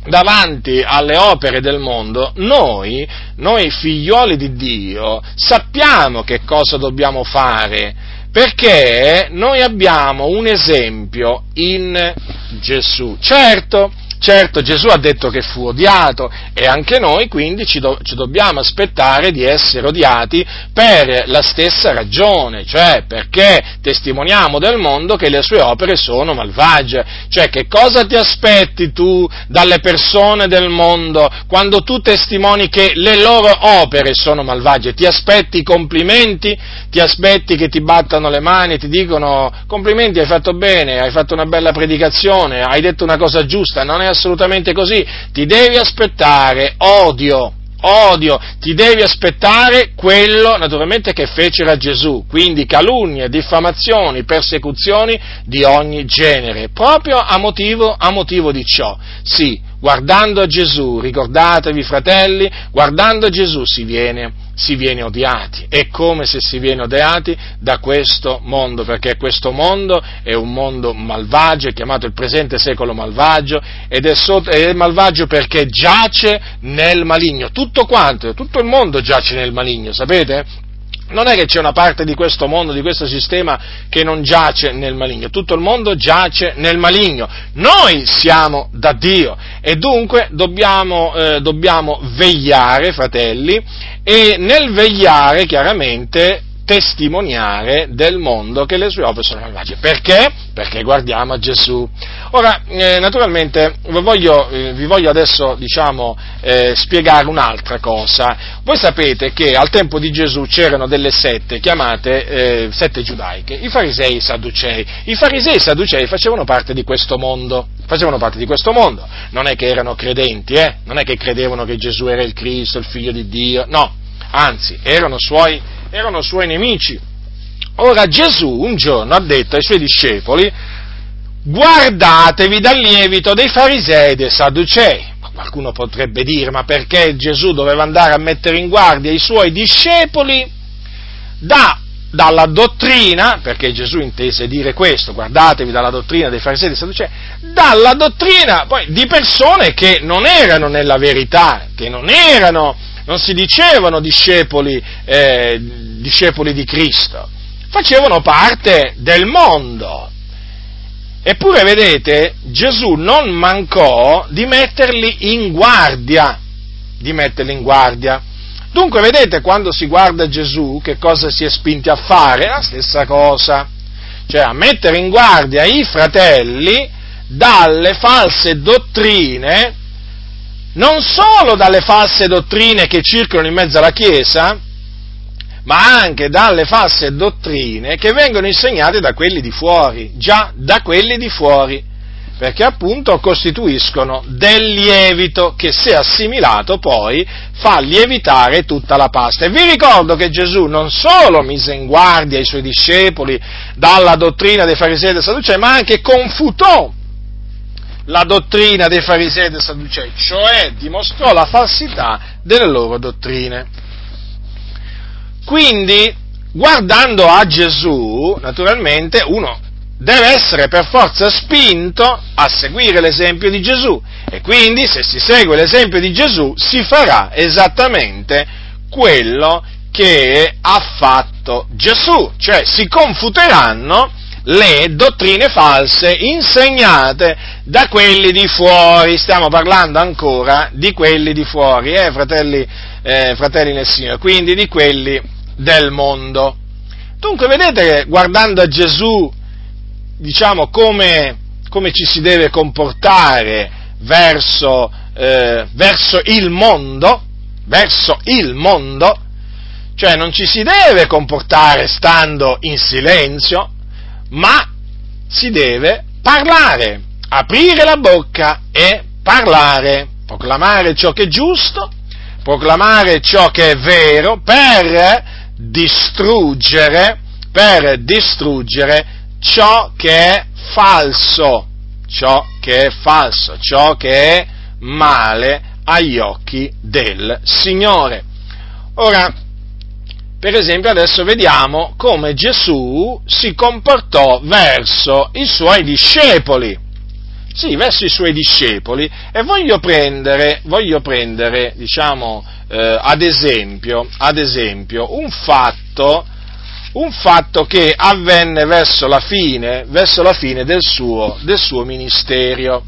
davanti alle opere del mondo, noi, noi figlioli di Dio, sappiamo che cosa dobbiamo fare, perché noi abbiamo un esempio in Gesù. Certo, Certo, Gesù ha detto che fu odiato e anche noi quindi ci, do, ci, dobbiamo aspettare di essere odiati per la stessa ragione, cioè perché testimoniamo del mondo che le sue opere sono malvagie. Cioè che cosa ti aspetti tu dalle persone del mondo quando tu testimoni che le loro opere sono malvagie? Ti aspetti complimenti? Ti aspetti che ti battano le mani e ti dicono complimenti, hai fatto bene, hai fatto una bella predicazione, hai detto una cosa giusta, non è assolutamente così, ti devi aspettare odio, odio, ti devi aspettare quello naturalmente che fecero a Gesù, quindi calunnie, diffamazioni, persecuzioni di ogni genere, proprio a motivo, a motivo di ciò. Sì, guardando a Gesù, ricordatevi fratelli, guardando a Gesù si viene si viene odiati. È come se si viene odiati da questo mondo, perché questo mondo è un mondo malvagio, è chiamato il presente secolo malvagio, ed è, sotto, è malvagio perché giace nel maligno. Tutto quanto, tutto il mondo giace nel maligno, sapete? Non è che c'è una parte di questo mondo, di questo sistema che non giace nel maligno, tutto il mondo giace nel maligno. Noi siamo da Dio e dunque dobbiamo, eh, dobbiamo vegliare, fratelli, e nel vegliare chiaramente testimoniare del mondo che le sue opere sono malvagie. Perché? Perché guardiamo a Gesù. Ora, eh, naturalmente, vi voglio, eh, vi voglio adesso, diciamo, eh, spiegare un'altra cosa. Voi sapete che al tempo di Gesù c'erano delle sette chiamate eh, sette giudaiche, i farisei e i sadducei. I farisei e i sadducei facevano parte di questo mondo, facevano parte di questo mondo. Non è che erano credenti, eh? Non è che credevano che Gesù era il Cristo, il figlio di Dio, no. Anzi, erano suoi erano suoi nemici. Ora Gesù un giorno ha detto ai suoi discepoli, guardatevi dal lievito dei farisei e dei sadducei. Ma qualcuno potrebbe dire, ma perché Gesù doveva andare a mettere in guardia i suoi discepoli da, dalla dottrina, perché Gesù intese dire questo, guardatevi dalla dottrina dei farisei e dei sadducei, dalla dottrina poi di persone che non erano nella verità, che non erano non si dicevano discepoli, eh, discepoli di Cristo, facevano parte del mondo. Eppure, vedete, Gesù non mancò di metterli in guardia, di metterli in guardia. Dunque, vedete, quando si guarda Gesù, che cosa si è spinti a fare? La stessa cosa, cioè a mettere in guardia i fratelli dalle false dottrine non solo dalle false dottrine che circolano in mezzo alla Chiesa, ma anche dalle false dottrine che vengono insegnate da quelli di fuori, già da quelli di fuori, perché appunto costituiscono del lievito che se assimilato poi fa lievitare tutta la pasta. E vi ricordo che Gesù non solo mise in guardia i suoi discepoli dalla dottrina dei farisei e dei sadducei, ma anche confutò la dottrina dei farisei e dei sadducei, cioè dimostrò la falsità delle loro dottrine. quindi, guardando a Gesù, naturalmente uno deve essere per forza spinto a seguire l'esempio di Gesù e quindi se si segue l'esempio di Gesù si farà esattamente quello che ha fatto Gesù, cioè si confuteranno le dottrine false insegnate da quelli di fuori, stiamo parlando ancora di quelli di fuori, eh, fratelli, eh, fratelli nel Signore, quindi di quelli del mondo. Dunque vedete guardando a Gesù, diciamo, come, come ci si deve comportare verso, eh, verso il mondo, verso il mondo, cioè non ci si deve comportare stando in silenzio, ma si deve parlare, aprire la bocca e parlare, proclamare ciò che è giusto, proclamare ciò che è vero per distruggere, per distruggere ciò che è falso, ciò che è falso, ciò che è male agli occhi del Signore. Ora, per esempio adesso vediamo come Gesù si comportò verso i suoi discepoli. Sì, verso i suoi discepoli e voglio prendere, voglio prendere diciamo, eh, ad, esempio, ad esempio, un fatto, un fatto che avvenne verso la fine, verso la fine del, suo, del suo ministero.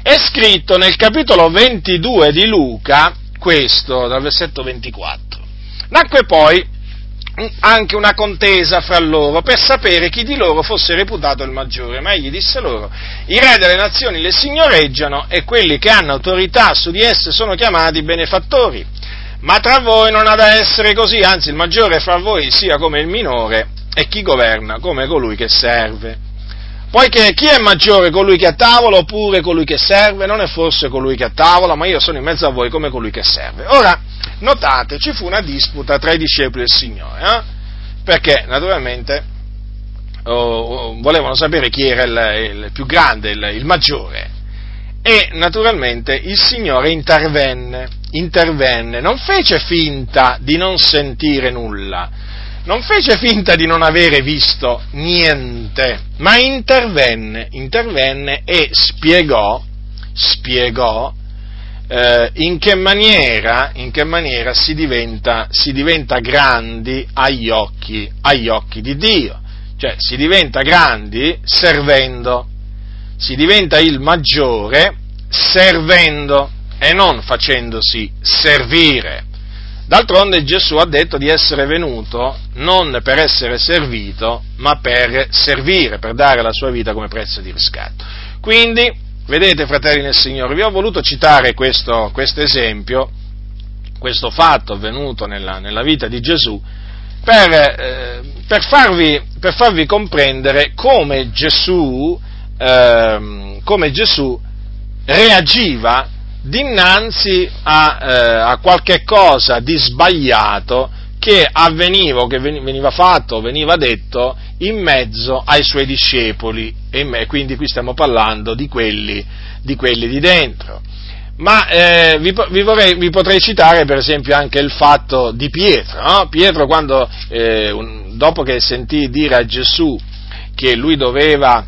È scritto nel capitolo 22 di Luca, questo, dal versetto 24. Nacque poi anche una contesa fra loro per sapere chi di loro fosse reputato il maggiore, ma egli disse loro, i re delle nazioni le signoreggiano e quelli che hanno autorità su di esse sono chiamati benefattori, ma tra voi non ha da essere così, anzi il maggiore fra voi sia come il minore e chi governa come colui che serve. Poiché chi è maggiore, colui che è a tavola oppure colui che serve? Non è forse colui che è a tavola, ma io sono in mezzo a voi come colui che serve. Ora, notate, ci fu una disputa tra i discepoli del Signore, eh? perché naturalmente oh, oh, volevano sapere chi era il, il più grande, il, il, maggiore. E naturalmente il Signore intervenne, intervenne, non fece finta di non sentire nulla, non fece finta di non avere visto niente, ma intervenne, intervenne e spiegò, spiegò eh, in, che maniera, in, che maniera, si diventa, si diventa grandi agli occhi, agli occhi di Dio. Cioè si diventa grandi servendo, si diventa il maggiore servendo e non facendosi servire. D'altronde Gesù ha detto di essere venuto non per essere servito, ma per servire, per dare la sua vita come prezzo di riscatto. Quindi, vedete fratelli nel Signore, vi ho voluto citare questo, esempio, questo fatto avvenuto nella, nella vita di Gesù, per, eh, per, farvi, per, farvi, comprendere come Gesù, eh, come Gesù reagiva dinanzi a, eh, a qualche cosa di sbagliato che avveniva che veniva fatto, veniva detto in mezzo ai suoi discepoli, e quindi qui stiamo parlando di quelli di, quelli di dentro. Ma eh, vi, vi, vorrei, vi, potrei citare per esempio anche il fatto di Pietro. No? Pietro quando, eh, un, dopo che sentì dire a Gesù che lui doveva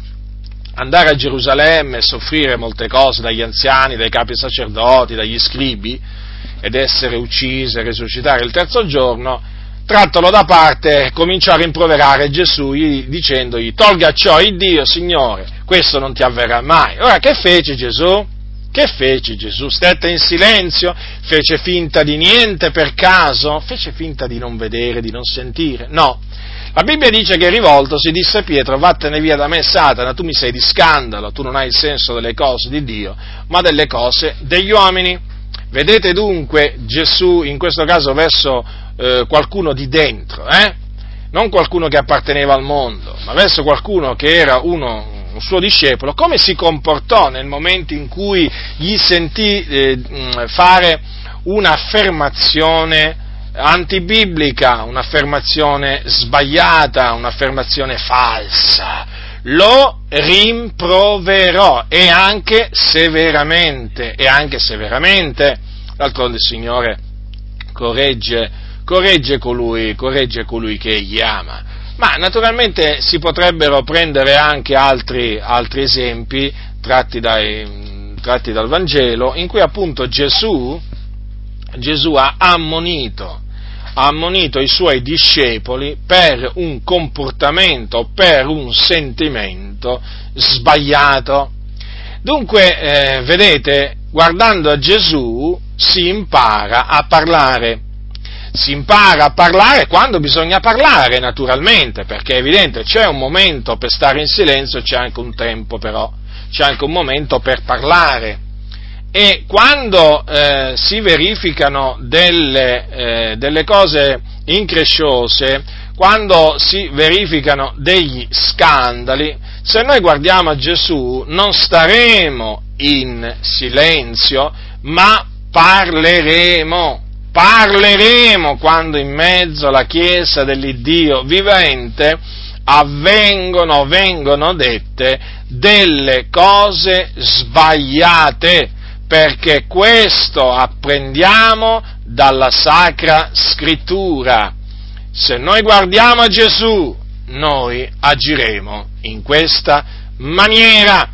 andare a Gerusalemme e soffrire molte cose dagli anziani, dai capi sacerdoti, dagli scribi, ed essere ucciso e risuscitare il terzo giorno, trattalo da parte e cominciò a rimproverare Gesù dicendogli tolga ciò il Dio, Signore, questo non ti avverrà mai. Ora che fece Gesù? Che fece Gesù? Stette in silenzio? Fece finta di niente per caso? Fece finta di non vedere, di non sentire? No, la Bibbia dice che rivoltosi disse a Pietro, vattene via da me Satana, tu mi sei di scandalo, tu non hai il senso delle cose di Dio, ma delle cose degli uomini. Vedete dunque Gesù in questo caso verso eh, qualcuno di dentro, eh? non qualcuno che apparteneva al mondo, ma verso qualcuno che era uno, un suo discepolo, come si comportò nel momento in cui gli sentì eh, fare un'affermazione antibiblica, un'affermazione sbagliata, un'affermazione falsa. Lo rimproverò e anche severamente, e anche severamente. D'altronde il Signore corregge, corregge colui, corregge colui che egli ama. Ma naturalmente si potrebbero prendere anche altri, altri esempi tratti, dai, tratti, dal Vangelo in cui appunto Gesù, Gesù ha ammonito, ha ammonito i suoi discepoli per un comportamento, per un sentimento sbagliato. Dunque, eh, vedete, guardando a Gesù si impara a parlare. Si impara a parlare quando bisogna parlare, naturalmente, perché è evidente, c'è un momento per stare in silenzio, c'è anche un tempo però, c'è anche un momento per parlare. E quando eh, si verificano delle, eh, delle cose incresciose, quando si verificano degli scandali, se noi guardiamo a Gesù non staremo in silenzio, ma parleremo, parleremo quando in mezzo alla Chiesa dell'Iddio vivente avvengono, vengono dette delle cose sbagliate, perché questo apprendiamo dalla Sacra Scrittura. Se noi guardiamo a Gesù, noi agiremo in questa maniera.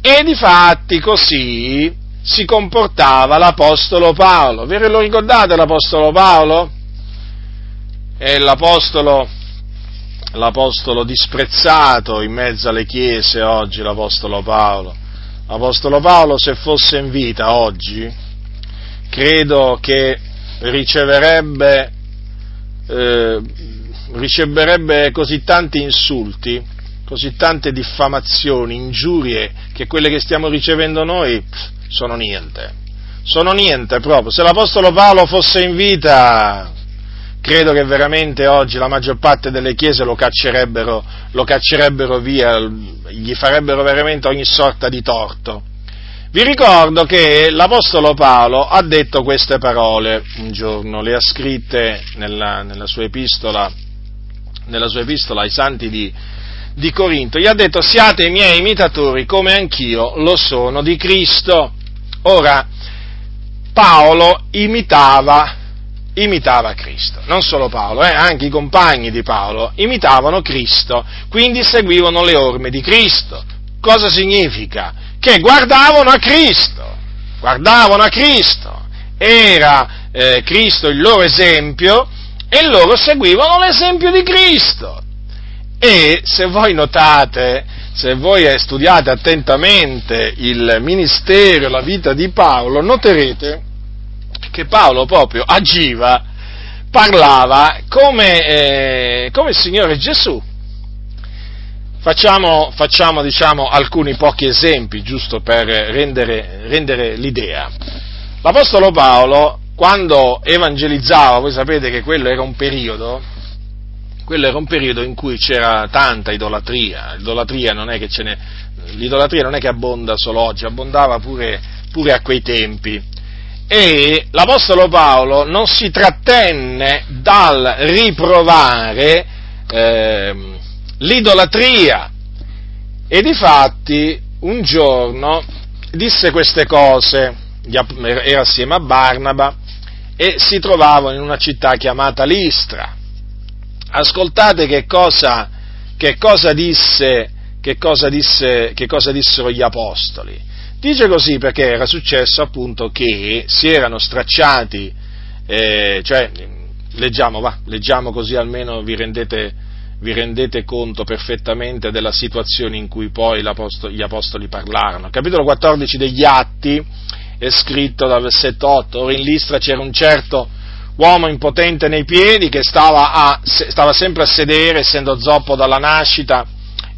E di fatti così si comportava l'Apostolo Paolo. Ve lo ricordate l'Apostolo Paolo? È l'Apostolo, l'Apostolo disprezzato in mezzo alle chiese oggi, l'Apostolo Paolo. L'Apostolo Paolo se fosse in vita oggi, credo che riceverebbe, eh, riceverebbe così tanti insulti così tante diffamazioni, ingiurie, che quelle che stiamo ricevendo noi sono niente. Sono niente proprio. Se l'Apostolo Paolo fosse in vita, credo che veramente oggi la maggior parte delle chiese lo caccerebbero, lo caccerebbero via, gli farebbero veramente ogni sorta di torto. Vi ricordo che l'Apostolo Paolo ha detto queste parole un giorno, le ha scritte nella, nella, sua, epistola, nella sua epistola ai santi di, di Corinto, gli ha detto siate i miei imitatori come anch'io lo sono di Cristo. Ora, Paolo imitava, imitava Cristo, non solo Paolo, eh, anche i compagni di Paolo imitavano Cristo, quindi seguivano le orme di Cristo. Cosa significa? Che guardavano a Cristo, guardavano a Cristo, era eh, Cristo il loro esempio e loro seguivano l'esempio di Cristo. E se voi notate, se voi studiate attentamente il ministero, la vita di Paolo, noterete che Paolo proprio agiva, parlava come, eh, come il Signore Gesù. Facciamo, facciamo diciamo, alcuni pochi esempi, giusto per rendere, rendere l'idea. L'Apostolo Paolo, quando evangelizzava, voi sapete che quello era un periodo quello era un periodo in cui c'era tanta idolatria, idolatria non ne, l'idolatria non è che abbonda solo oggi, abbondava pure, pure a quei tempi. E l'Apostolo Paolo non si trattenne dal riprovare eh, l'idolatria. E difatti un giorno disse queste cose, era assieme a Barnaba e si trovavano in una città chiamata Listra. Ascoltate che cosa, che cosa, disse, che cosa, disse, che cosa dissero gli apostoli. Dice così perché era successo appunto che si erano stracciati, eh, cioè leggiamo, va, leggiamo così almeno vi rendete, vi rendete conto perfettamente della situazione in cui poi gli apostoli parlarono. Capitolo 14 degli Atti è scritto dal versetto 8, ora in Listra c'era un certo uomo impotente nei piedi che stava, a, stava sempre a sedere, essendo zoppo dalla nascita,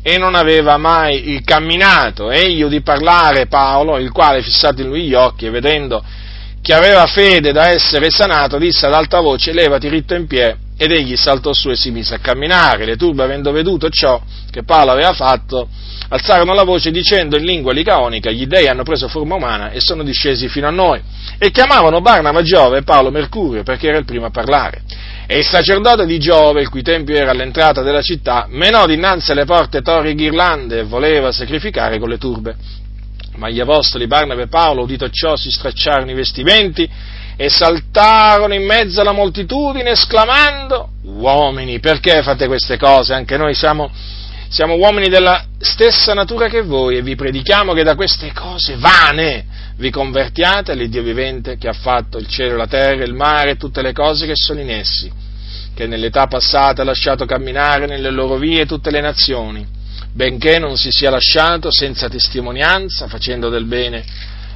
e non aveva mai camminato. Egli udì parlare Paolo, il quale, fissati in lui gli occhi e vedendo che aveva fede da essere sanato, disse ad alta voce, levati ritto in piedi, ed egli saltò su e si mise a camminare. Le turbe, avendo veduto ciò che Paolo aveva fatto, alzarono la voce dicendo in lingua licaonica, gli dei hanno preso forma umana e sono discesi fino a noi. E chiamavano Barnaba Giove e Paolo Mercurio, perché era il primo a parlare. E il sacerdote di Giove, il cui tempio era all'entrata della città, menò dinanzi alle porte torri ghirlande e voleva sacrificare con le turbe. Ma gli apostoli Barnabé e Paolo, udito ciò, si stracciarono i vestimenti e saltarono in mezzo alla moltitudine esclamando, uomini, perché fate queste cose? Anche noi siamo, siamo uomini della stessa natura che voi e vi predichiamo che da queste cose vane vi convertiate all'Iddio vivente che ha fatto il cielo, la terra, il mare e tutte le cose che sono in essi, che nell'età passata ha lasciato camminare nelle loro vie tutte le nazioni, benché non si sia lasciato senza testimonianza, facendo del bene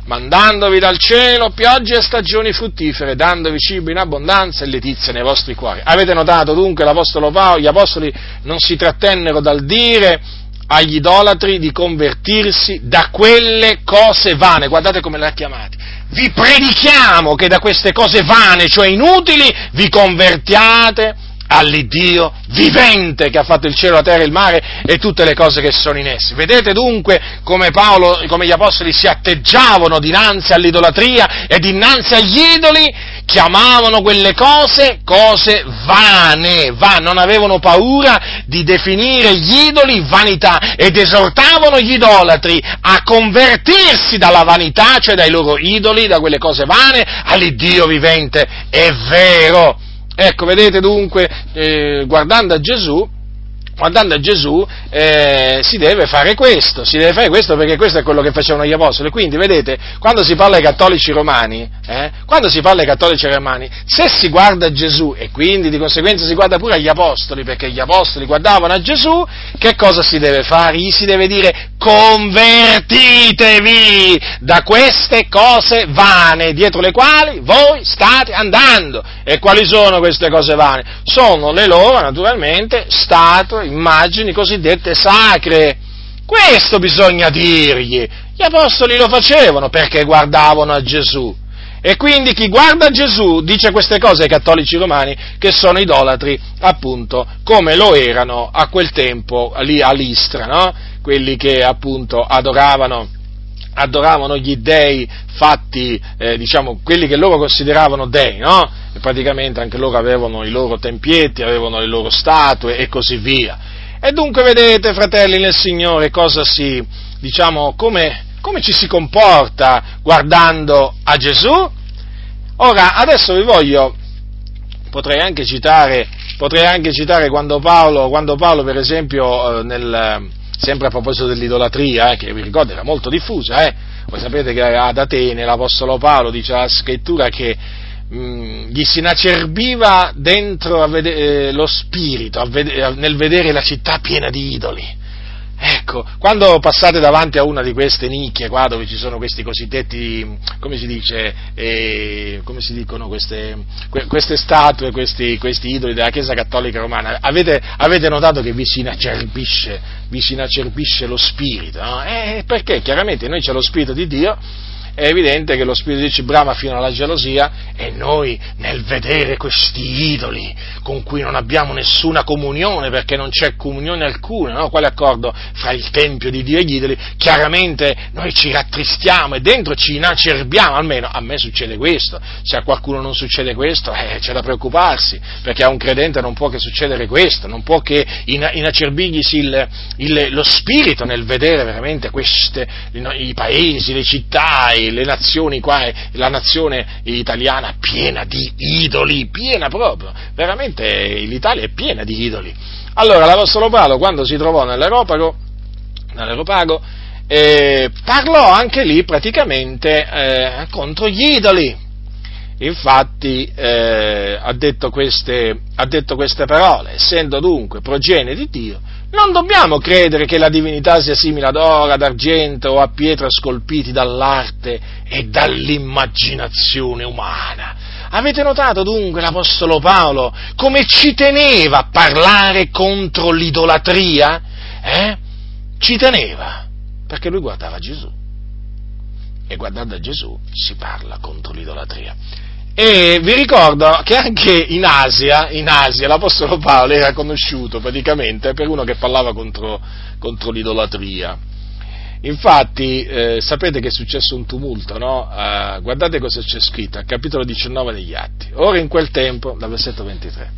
mandandovi dal cielo piogge e stagioni fruttifere, dandovi cibo in abbondanza e letizia nei vostri cuori. Avete notato dunque l'Apostolo Paolo, gli Apostoli non si trattennero dal dire agli idolatri di convertirsi da quelle cose vane, guardate come le ha chiamate. Vi predichiamo che da queste cose vane, cioè inutili, vi convertiate all'Iddio vivente che ha fatto il cielo, la terra, il mare e tutte le cose che sono in essi. Vedete dunque come Paolo, come gli apostoli si atteggiavano dinanzi all'idolatria e dinanzi agli idoli, chiamavano quelle cose cose vane, va, non avevano paura di definire gli idoli vanità ed esortavano gli idolatri a convertirsi dalla vanità, cioè dai loro idoli, da quelle cose vane, all'Iddio vivente. È vero, Ecco, vedete dunque, eh, guardando a Gesù, guardando a Gesù eh, si deve fare questo, si deve fare questo perché questo è quello che facevano gli apostoli. Quindi, vedete, quando si parla ai cattolici romani, eh, quando si parla ai cattolici romani, se si guarda a Gesù e quindi di conseguenza si guarda pure agli apostoli, perché gli apostoli guardavano a Gesù, che cosa si deve fare? Gli si deve dire convertitevi da queste cose vane dietro le quali voi state andando. E quali sono queste cose vane? Sono le loro, naturalmente, statue, immagini cosiddette sacre. Questo bisogna dirgli. Gli apostoli lo facevano perché guardavano a Gesù. E quindi chi guarda Gesù dice queste cose ai cattolici romani che sono idolatri, appunto, come lo erano a quel tempo lì a Listra, no? Quelli che appunto adoravano, adoravano gli dei fatti, eh, diciamo, quelli che loro consideravano dei, no? E praticamente anche loro avevano i loro tempietti, avevano le loro statue e così via. E dunque vedete, fratelli nel Signore, cosa si, diciamo, come, come ci si comporta guardando a Gesù? Ora, adesso vi voglio, potrei anche citare, potrei anche citare quando, Paolo, quando Paolo, per esempio, eh, nel, sempre a proposito dell'idolatria, eh, che vi ricordo era molto diffusa, eh, voi sapete che ad Atene l'Apostolo Paolo dice la scrittura che mh, gli si inacerbiva dentro vedere, eh, lo spirito vedere, nel vedere la città piena di idoli. Ecco, quando passate davanti a una di queste nicchie, qua dove ci sono questi cosiddetti, come si dice, eh, come si dicono queste, queste statue, questi, questi, idoli della Chiesa Cattolica Romana, avete, avete notato che vi si inacerbisce, vi si inacerbisce lo spirito, no? Eh, perché chiaramente noi c'è lo spirito di Dio, è evidente che lo Spirito ci brama fino alla gelosia e noi nel vedere questi idoli con cui non abbiamo nessuna comunione perché non c'è comunione alcuna, no? quale accordo fra il Tempio di Dio e gli idoli, chiaramente noi ci rattristiamo e dentro ci inacerbiamo, almeno a me succede questo, se a qualcuno non succede questo eh, c'è da preoccuparsi perché a un credente non può che succedere questo, non può che inacerbiglisi il, il, lo spirito nel vedere veramente queste, i paesi, le città, le nazioni qua, la nazione italiana piena di idoli, piena proprio, veramente l'Italia è piena di idoli. Allora l'Apostolo Paolo quando si trovò nell'Europago, nell'Europago eh, parlò anche lì praticamente eh, contro gli idoli. Infatti eh, ha, detto queste, ha detto queste parole, essendo dunque progenie di Dio, non dobbiamo credere che la divinità sia simile ad oro, ad argento o a pietra scolpiti dall'arte e dall'immaginazione umana. Avete notato dunque l'Apostolo Paolo come ci teneva a parlare contro l'idolatria? Eh? Ci teneva, perché lui guardava Gesù. E guardando a Gesù si parla contro l'idolatria. E vi ricordo che anche in Asia, in Asia l'Apostolo Paolo era conosciuto praticamente per uno che parlava contro, contro l'idolatria. Infatti, eh, sapete che è successo un tumulto, no? Eh, guardate cosa c'è scritto al capitolo 19 degli Atti. Ora in quel tempo, dal versetto 23,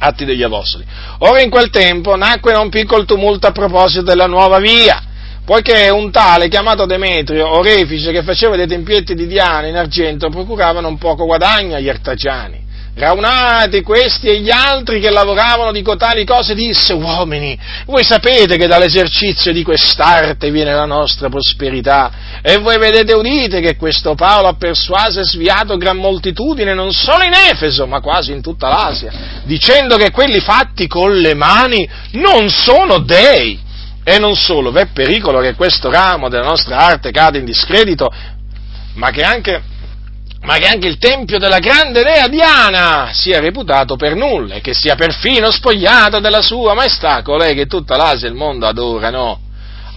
Atti degli Apostoli. Ora in quel tempo nacque non piccolo tumulto a proposito della nuova via poiché un tale chiamato Demetrio, orefice, che faceva dei tempietti di Diana in argento, procuravano un poco guadagno agli artagiani raunati questi e gli altri che lavoravano di cotali cose, disse, uomini, voi sapete che dall'esercizio di quest'arte viene la nostra prosperità, e voi vedete udite che questo Paolo ha persuaso e sviato gran moltitudine, non solo in Efeso, ma quasi in tutta l'Asia, dicendo che quelli fatti con le mani non sono dei. E non solo, v'è pericolo che questo ramo della nostra arte cade in discredito, ma che anche ma che anche il tempio della grande dea Diana sia reputato per nulla e che sia perfino spogliato della sua maestà, colei che tutta l'Asia e il mondo adorano.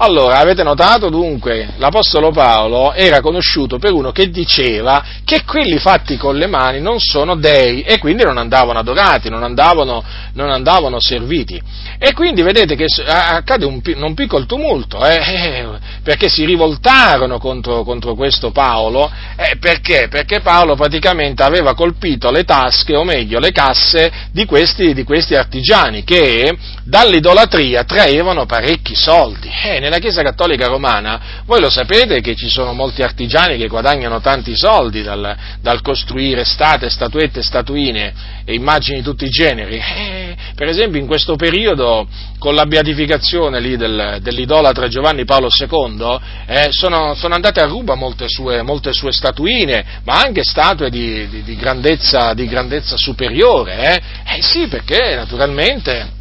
Allora, avete notato dunque, l'Apostolo Paolo era conosciuto per uno che diceva che quelli fatti con le mani non sono dei e quindi non andavano adorati, non andavano, non andavano serviti. E quindi vedete che accade un, un piccolo tumulto, eh, eh, perché si rivoltarono contro, contro questo Paolo, eh, perché? Perché Paolo praticamente aveva colpito le tasche, o meglio le casse di questi, di questi artigiani che dall'idolatria traevano parecchi soldi. Eh, nella Chiesa Cattolica Romana, voi lo sapete che ci sono molti artigiani che guadagnano tanti soldi dal, dal costruire state, statuette, statuine e immagini di tutti i generi. Eh, per esempio in questo periodo, con la beatificazione del, dell'idolatra Giovanni Paolo II, eh, sono, sono, andate a ruba molte sue, molte sue statuine, ma anche statue di, di, di, grandezza, di grandezza, superiore. Eh? eh sì, perché naturalmente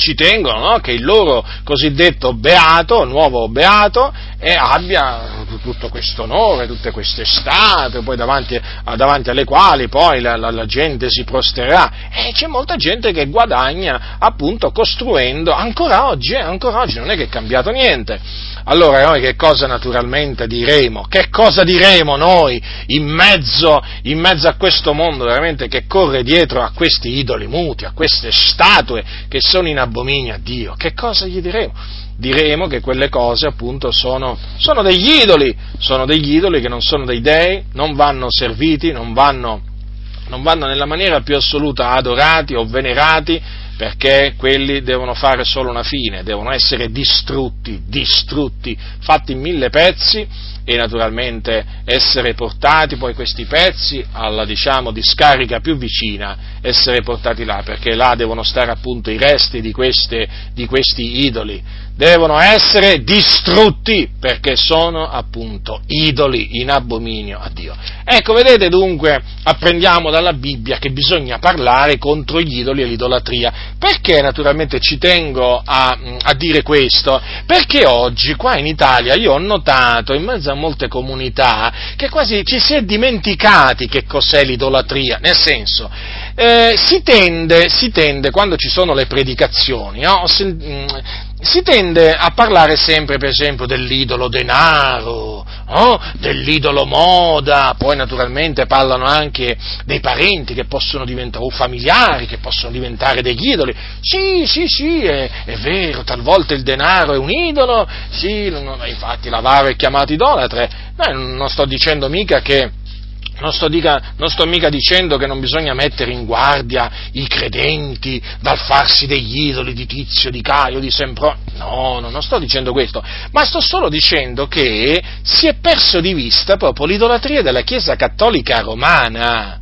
ci tengono no? che il loro cosiddetto beato, nuovo beato, eh, abbia tutto questo onore, tutte queste statue, poi davanti, davanti alle quali poi la, la, la, gente si prosterà. E c'è molta gente che guadagna appunto costruendo, ancora oggi, ancora oggi non è che è cambiato niente. Allora noi che cosa naturalmente diremo? Che cosa diremo noi in mezzo, in mezzo a questo mondo veramente che corre dietro a questi idoli muti, a queste statue che sono in abominio a Dio? Che cosa gli diremo? diremo che quelle cose appunto sono, sono, degli idoli, sono degli idoli che non sono dei dei, non vanno serviti, non vanno, non vanno nella maniera più assoluta adorati o venerati, perché quelli devono fare solo una fine, devono essere distrutti, distrutti, fatti in mille pezzi e naturalmente essere portati poi questi pezzi alla diciamo discarica più vicina, essere portati là, perché là devono stare appunto i resti di, queste, di questi idoli devono essere distrutti perché sono appunto idoli in abominio a Dio. Ecco, vedete dunque, apprendiamo dalla Bibbia che bisogna parlare contro gli idoli e l'idolatria. Perché naturalmente ci tengo a, a dire questo? Perché oggi qua in Italia io ho notato in mezzo a molte comunità che quasi ci si è dimenticati che cos'è l'idolatria, nel senso, eh, si, tende, si, tende, quando ci sono le predicazioni, no? si tende a parlare sempre, per esempio, dell'idolo denaro, oh, dell'idolo moda, poi naturalmente parlano anche dei parenti che possono diventare, o familiari che possono diventare degli idoli. Sì, sì, sì, è, è vero, talvolta il denaro è un idolo, sì, infatti l'avaro è chiamato idolatre, ma non sto dicendo mica che non sto, dica, non sto, mica dicendo che non bisogna mettere in guardia i credenti dal farsi degli idoli di Tizio, di Caio, di Sempro. No, no, non sto dicendo questo, ma sto solo dicendo che si è perso di vista proprio l'idolatria della Chiesa Cattolica Romana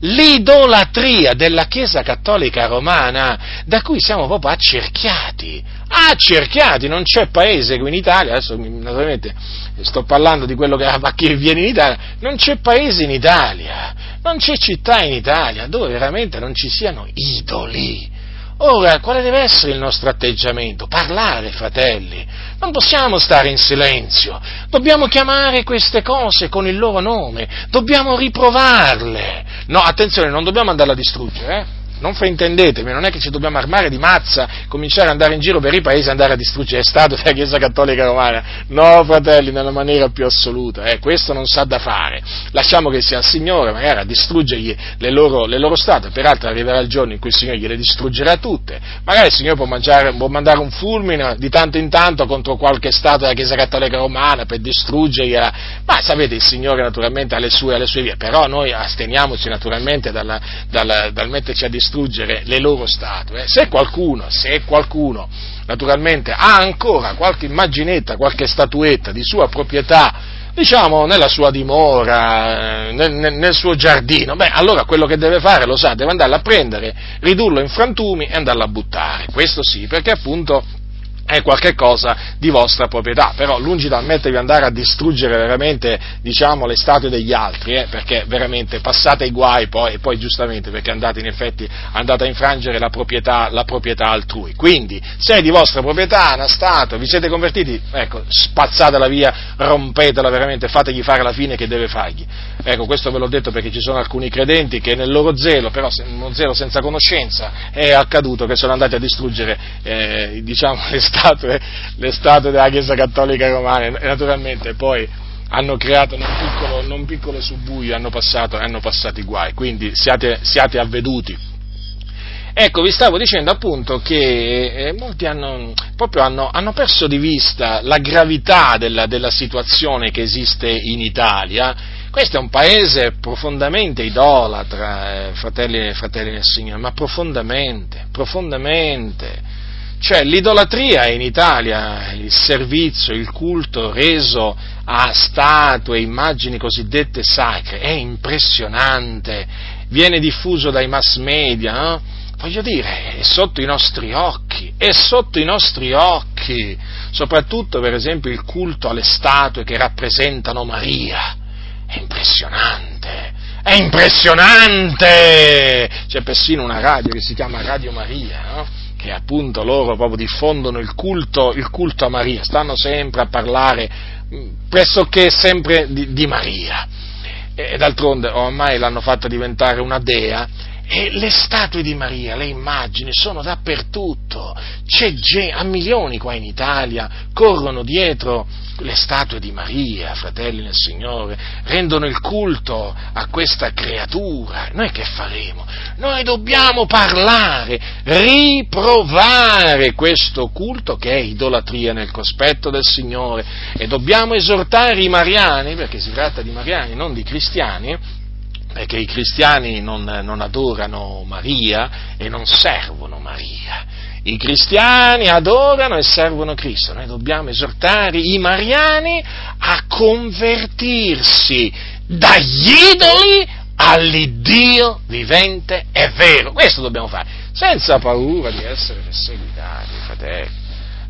l'idolatria della Chiesa Cattolica Romana, da cui siamo proprio accerchiati, accerchiati, non c'è paese qui in Italia, adesso naturalmente sto parlando di quello che, viene in Italia, non c'è paese in Italia, non c'è città in Italia dove veramente non ci siano idoli. Ora, quale deve essere il nostro atteggiamento? Parlare, fratelli. Non possiamo stare in silenzio. Dobbiamo chiamare queste cose con il loro nome. Dobbiamo riprovarle. No, attenzione, non dobbiamo andarle a distruggere, eh? Non fraintendetemi, non è che ci dobbiamo armare di mazza, cominciare ad andare in giro per i paesi e andare a distruggere Stato della Chiesa Cattolica Romana. No, fratelli, nella maniera più assoluta, eh, questo non sa da fare. Lasciamo che sia il Signore magari a distruggergli le loro, le loro statue, peraltro arriverà il giorno in cui il Signore gliele distruggerà tutte. Magari il Signore può, mangiare, può mandare un fulmine di tanto in tanto contro qualche Stato della Chiesa Cattolica Romana per distruggergliela, ma sapete, il Signore naturalmente ha le sue, ha le sue vie, però noi asteniamoci naturalmente dal, dal, dal metterci a distruggere distruggere le loro statue. Se qualcuno, se qualcuno naturalmente ha ancora qualche immaginetta, qualche statuetta di sua proprietà, diciamo nella sua dimora, eh, nel, nel, suo giardino, beh allora quello che deve fare, lo sa, deve andarla a prendere, ridurlo in frantumi e andarla a buttare. Questo sì, perché appunto è qualcosa di vostra proprietà, però lungi dal mettervi andare a distruggere veramente, diciamo, le statue degli altri, eh, perché veramente passate i guai poi, e poi giustamente perché andate in effetti, andate a infrangere la proprietà, la proprietà altrui. Quindi, se è di vostra proprietà una statua, vi siete convertiti, ecco, spazzatela via, rompetela veramente, fategli fare la fine che deve fargli. Ecco, questo ve l'ho detto perché ci sono alcuni credenti che nel loro zelo, però uno zelo senza conoscenza, è accaduto che sono andati a distruggere, eh, diciamo, le statue statue, le statue della Chiesa Cattolica Romana e naturalmente poi hanno creato un piccolo, non piccolo subbuio, hanno passato, hanno passato i guai, quindi siate, siate avveduti. Ecco, vi stavo dicendo appunto che eh, molti hanno, hanno, hanno, perso di vista la gravità della, della, situazione che esiste in Italia. Questo è un paese profondamente idolatra, eh, fratelli, fratelli del Signore, ma profondamente, profondamente cioè l'idolatria in Italia, il servizio, il culto reso a statue, immagini cosiddette sacre, è impressionante, viene diffuso dai mass media, no? voglio dire, è sotto i nostri occhi, è sotto i nostri occhi, soprattutto per esempio il culto alle statue che rappresentano Maria, è impressionante, è impressionante! C'è persino una radio che si chiama Radio Maria, no? Che appunto loro proprio diffondono il culto, il culto a Maria, stanno sempre a parlare mm, pressoché sempre di, di Maria. E d'altronde ormai l'hanno fatta diventare una dea e le statue di Maria, le immagini sono dappertutto, c'è gente, a milioni qua in Italia corrono dietro le statue di Maria, fratelli nel Signore, rendono il culto a questa creatura. Noi che faremo? Noi dobbiamo parlare, riprovare questo culto che è idolatria nel cospetto del Signore e dobbiamo esortare i mariani, perché si tratta di mariani, non di cristiani, perché i cristiani non, non, adorano Maria e non servono Maria. I cristiani adorano e servono Cristo. Noi dobbiamo esortare i mariani a convertirsi dagli idoli all'Iddio vivente e vero. Questo dobbiamo fare, senza paura di essere perseguitati, fratelli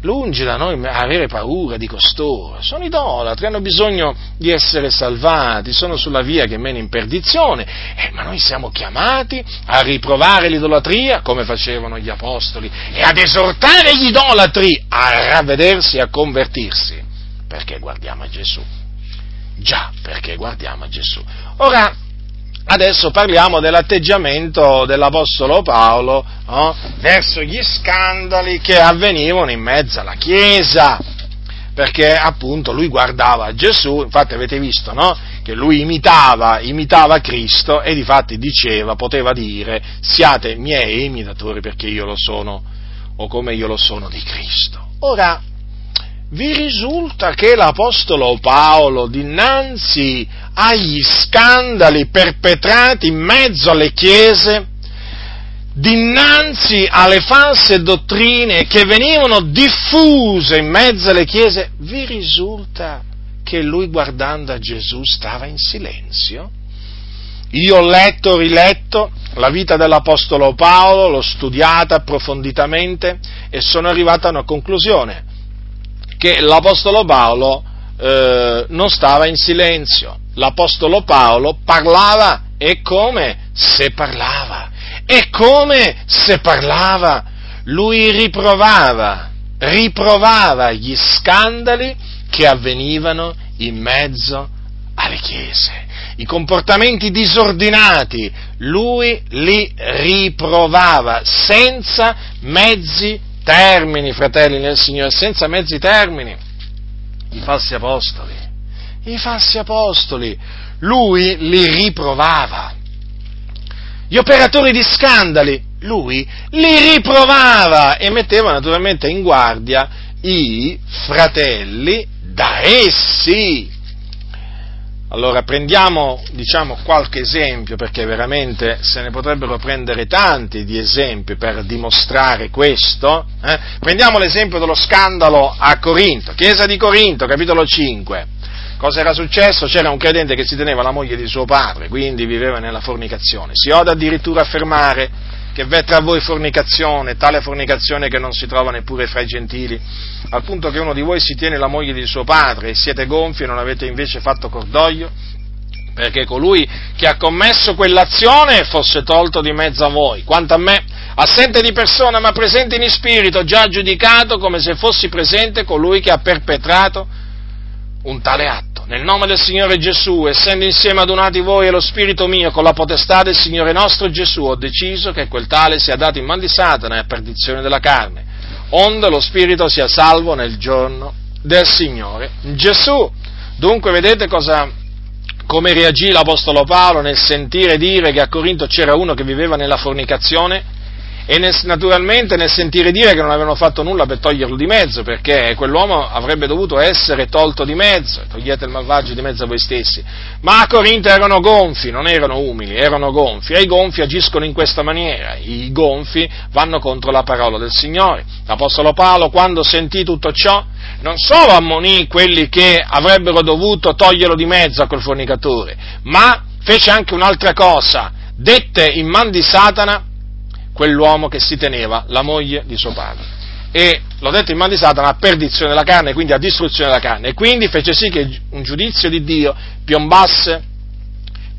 lungi da noi avere paura di costoro, sono idolatri, hanno bisogno di essere salvati, sono sulla via che mena in perdizione, eh, ma noi siamo chiamati a riprovare l'idolatria come facevano gli apostoli e ad esortare gli idolatri a ravvedersi e a convertirsi, perché guardiamo a Gesù. Già, perché guardiamo a Gesù. Ora, Adesso parliamo dell'atteggiamento dell'Apostolo Paolo no? verso gli scandali che avvenivano in mezzo alla Chiesa, perché appunto lui guardava Gesù, infatti avete visto no? che lui imitava, imitava Cristo e difatti diceva, poteva dire, siate miei imitatori perché io lo sono, o come io lo sono di Cristo. Ora, vi risulta che l'Apostolo Paolo dinanzi agli scandali perpetrati in mezzo alle chiese, dinanzi alle false dottrine che venivano diffuse in mezzo alle chiese, vi risulta che lui guardando a Gesù stava in silenzio? Io ho letto, riletto la vita dell'Apostolo Paolo, l'ho studiata approfonditamente e sono arrivato a una conclusione, che l'Apostolo Paolo eh, non stava in silenzio, l'Apostolo Paolo parlava e come se parlava, e come se parlava, lui riprovava, riprovava gli scandali che avvenivano in mezzo alle chiese, i comportamenti disordinati, lui li riprovava senza mezzi termini, fratelli nel Signore, senza mezzi termini, i falsi apostoli i falsi apostoli, lui li riprovava. Gli operatori di scandali, lui li riprovava e metteva naturalmente in guardia i fratelli da essi. Allora prendiamo diciamo, qualche esempio, perché veramente se ne potrebbero prendere tanti di esempi per dimostrare questo. Eh? Prendiamo l'esempio dello scandalo a Corinto, Chiesa di Corinto, capitolo 5. Cosa era successo? C'era un credente che si teneva la moglie di suo padre, quindi viveva nella fornicazione. Si oda addirittura affermare che v'è tra voi fornicazione, tale fornicazione che non si trova neppure fra i gentili, al punto che uno di voi si tiene la moglie di suo padre e siete gonfi e non avete invece fatto cordoglio, perché colui che ha commesso quell'azione fosse tolto di mezzo a voi. Quanto a me, assente di persona ma presente in spirito, già giudicato come se fossi presente colui che ha perpetrato un tale atto. Nel nome del Signore Gesù, essendo insieme adunati voi e lo Spirito mio con la potestà del Signore nostro Gesù, ho deciso che quel tale sia dato in man di Satana e a perdizione della carne, onde lo Spirito sia salvo nel giorno del Signore Gesù. Dunque vedete cosa, come reagì l'Apostolo Paolo nel sentire dire che a Corinto c'era uno che viveva nella fornicazione? E nel, naturalmente nel sentire dire che non avevano fatto nulla per toglierlo di mezzo, perché quell'uomo avrebbe dovuto essere tolto di mezzo, togliete il malvagio di mezzo a voi stessi. Ma a Corinto erano gonfi, non erano umili, erano gonfi, e i gonfi agiscono in questa maniera, i gonfi vanno contro la parola del Signore. L'Apostolo Paolo, quando sentì tutto ciò, non solo ammonì quelli che avrebbero dovuto toglierlo di mezzo a quel fornicatore, ma fece anche un'altra cosa, dette in man di Satana quell'uomo che si teneva la moglie di suo padre. E l'ho detto in man di Satana a perdizione della carne, quindi a distruzione della carne. E quindi fece sì che un giudizio di Dio piombasse,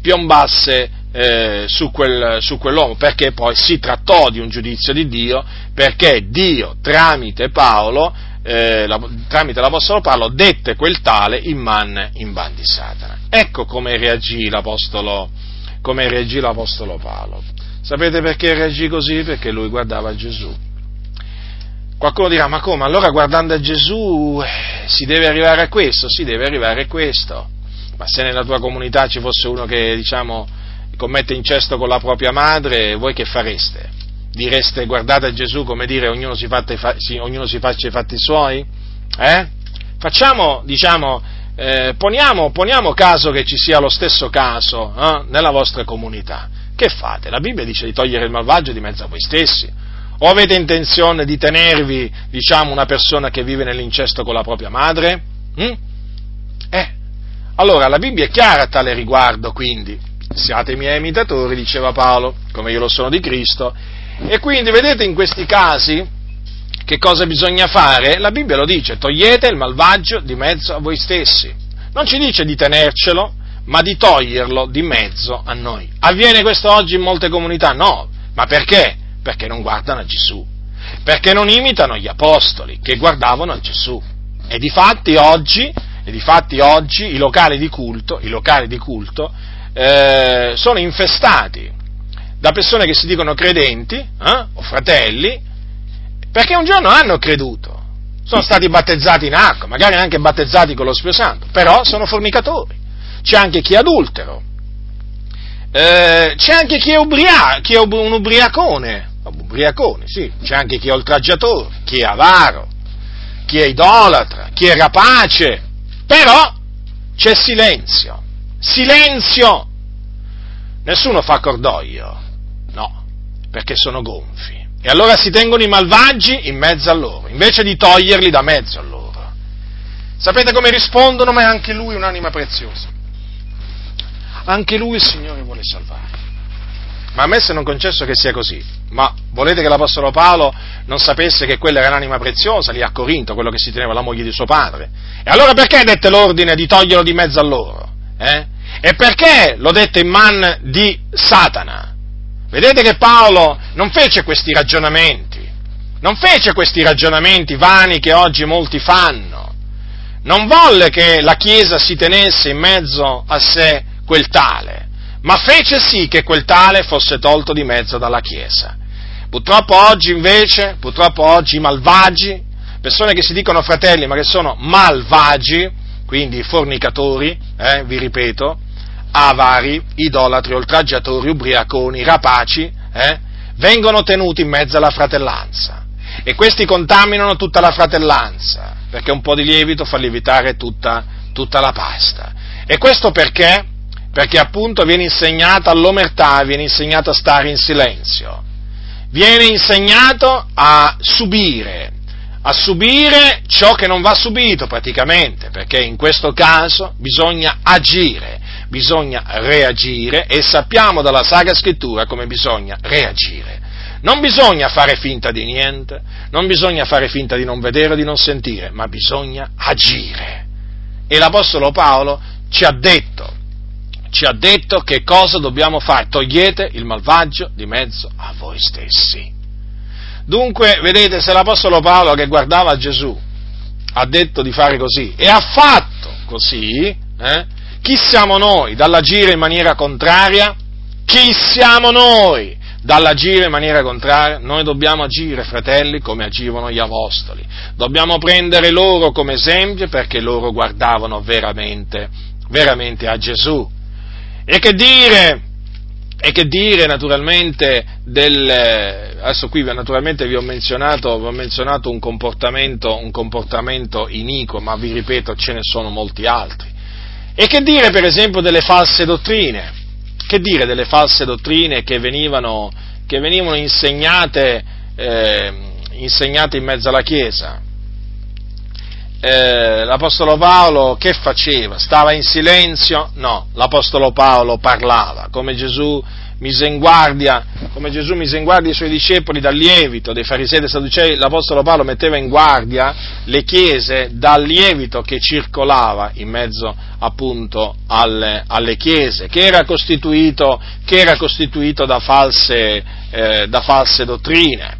piombasse eh, su, quel, su, quell'uomo, perché poi si trattò di un giudizio di Dio, perché Dio tramite Paolo, eh, la, tramite l'Apostolo Paolo, dette quel tale in man, in man di Satana. Ecco come reagì l'Apostolo, come reagì l'Apostolo Paolo. Sapete perché reagì così? Perché lui guardava Gesù. Qualcuno dirà, ma come? Allora guardando a Gesù eh, si deve arrivare a questo? Si deve arrivare a questo. Ma se nella tua comunità ci fosse uno che, diciamo, commette incesto con la propria madre, voi che fareste? Direste guardate a Gesù come dire ognuno si, fatte, sì, ognuno si faccia i fatti suoi? Eh? Facciamo, diciamo, eh, poniamo, poniamo, caso che ci sia lo stesso caso eh, nella vostra comunità che fate? La Bibbia dice di togliere il malvagio di mezzo a voi stessi. O avete intenzione di tenervi, diciamo, una persona che vive nell'incesto con la propria madre? Mm? Eh, allora la Bibbia è chiara a tale riguardo, quindi siate miei imitatori, diceva Paolo, come io lo sono di Cristo, e quindi vedete in questi casi che cosa bisogna fare? La Bibbia lo dice, togliete il malvagio di mezzo a voi stessi. Non ci dice di tenercelo, ma di toglierlo di mezzo a noi. Avviene questo oggi in molte comunità? No, ma perché? Perché non guardano a Gesù, perché non imitano gli apostoli che guardavano a Gesù. E di fatti oggi, oggi i locali di culto, locali di culto eh, sono infestati da persone che si dicono credenti eh, o fratelli, perché un giorno hanno creduto, sono stati battezzati in acqua, magari anche battezzati con lo Spirito Santo, però sono fornicatori c'è anche chi è adultero, eh, c'è anche chi è, ubria- chi è un ubriacone, ubriacone, sì, c'è anche chi è oltraggiatore, chi è avaro, chi è idolatra, chi è rapace, però c'è silenzio, silenzio, nessuno fa cordoglio, no, perché sono gonfi. E allora si tengono i malvagi in mezzo a loro, invece di toglierli da mezzo a loro. Sapete come rispondono? Ma è anche lui un'anima preziosa anche lui il Signore vuole salvare. Ma a me se non concesso che sia così, ma volete che l'Apostolo Paolo non sapesse che quella era un'anima preziosa lì a Corinto, quello che si teneva la moglie di suo padre? E allora perché dette l'ordine di toglierlo di mezzo a loro? Eh? E perché lo dette in man di Satana? Vedete che Paolo non fece questi ragionamenti, non fece questi ragionamenti vani che oggi molti fanno, non volle che la Chiesa si tenesse in mezzo a sé quel tale, ma fece sì che quel tale fosse tolto di mezzo dalla Chiesa. Purtroppo oggi invece, purtroppo oggi i malvagi, persone che si dicono fratelli ma che sono malvagi, quindi fornicatori, eh, vi ripeto, avari, idolatri, oltraggiatori, ubriaconi, rapaci, eh, vengono tenuti in mezzo alla fratellanza. E questi contaminano tutta la fratellanza, perché un po' di lievito fa lievitare tutta, tutta la pasta E questo perché? Perché appunto viene insegnata all'omertà, viene insegnato a stare in silenzio, viene insegnato a subire, a subire ciò che non va subito praticamente, perché in questo caso bisogna agire, bisogna reagire e sappiamo dalla Sacra Scrittura come bisogna reagire. Non bisogna fare finta di niente, non bisogna fare finta di non vedere o di non sentire, ma bisogna agire. E l'Apostolo Paolo ci ha detto, ci ha detto che cosa dobbiamo fare, togliete il malvagio di mezzo a voi stessi. Dunque, vedete, se l'Apostolo Paolo che guardava Gesù ha detto di fare così e ha fatto così, eh, chi siamo noi dall'agire in maniera contraria? Chi siamo noi dall'agire in maniera contraria, noi dobbiamo agire, fratelli, come agivano gli apostoli. Dobbiamo prendere loro come esempio perché loro guardavano veramente, veramente a Gesù. E che dire, e che dire naturalmente del, adesso qui naturalmente vi ho menzionato, vi ho menzionato un, comportamento, un comportamento iniquo, ma vi ripeto ce ne sono molti altri. E che dire per esempio delle false dottrine? Che dire delle false dottrine che venivano, che venivano insegnate, eh, insegnate, in mezzo alla Chiesa? Eh, l'Apostolo Paolo che faceva? Stava in silenzio? No, l'Apostolo Paolo parlava, come Gesù mise in guardia, come Gesù mise in guardia i suoi discepoli dal lievito dei farisei e dei sadducei, l'Apostolo Paolo metteva in guardia le chiese dal lievito che circolava in mezzo appunto alle, alle chiese, che era costituito, che era costituito da, false, eh, da false dottrine.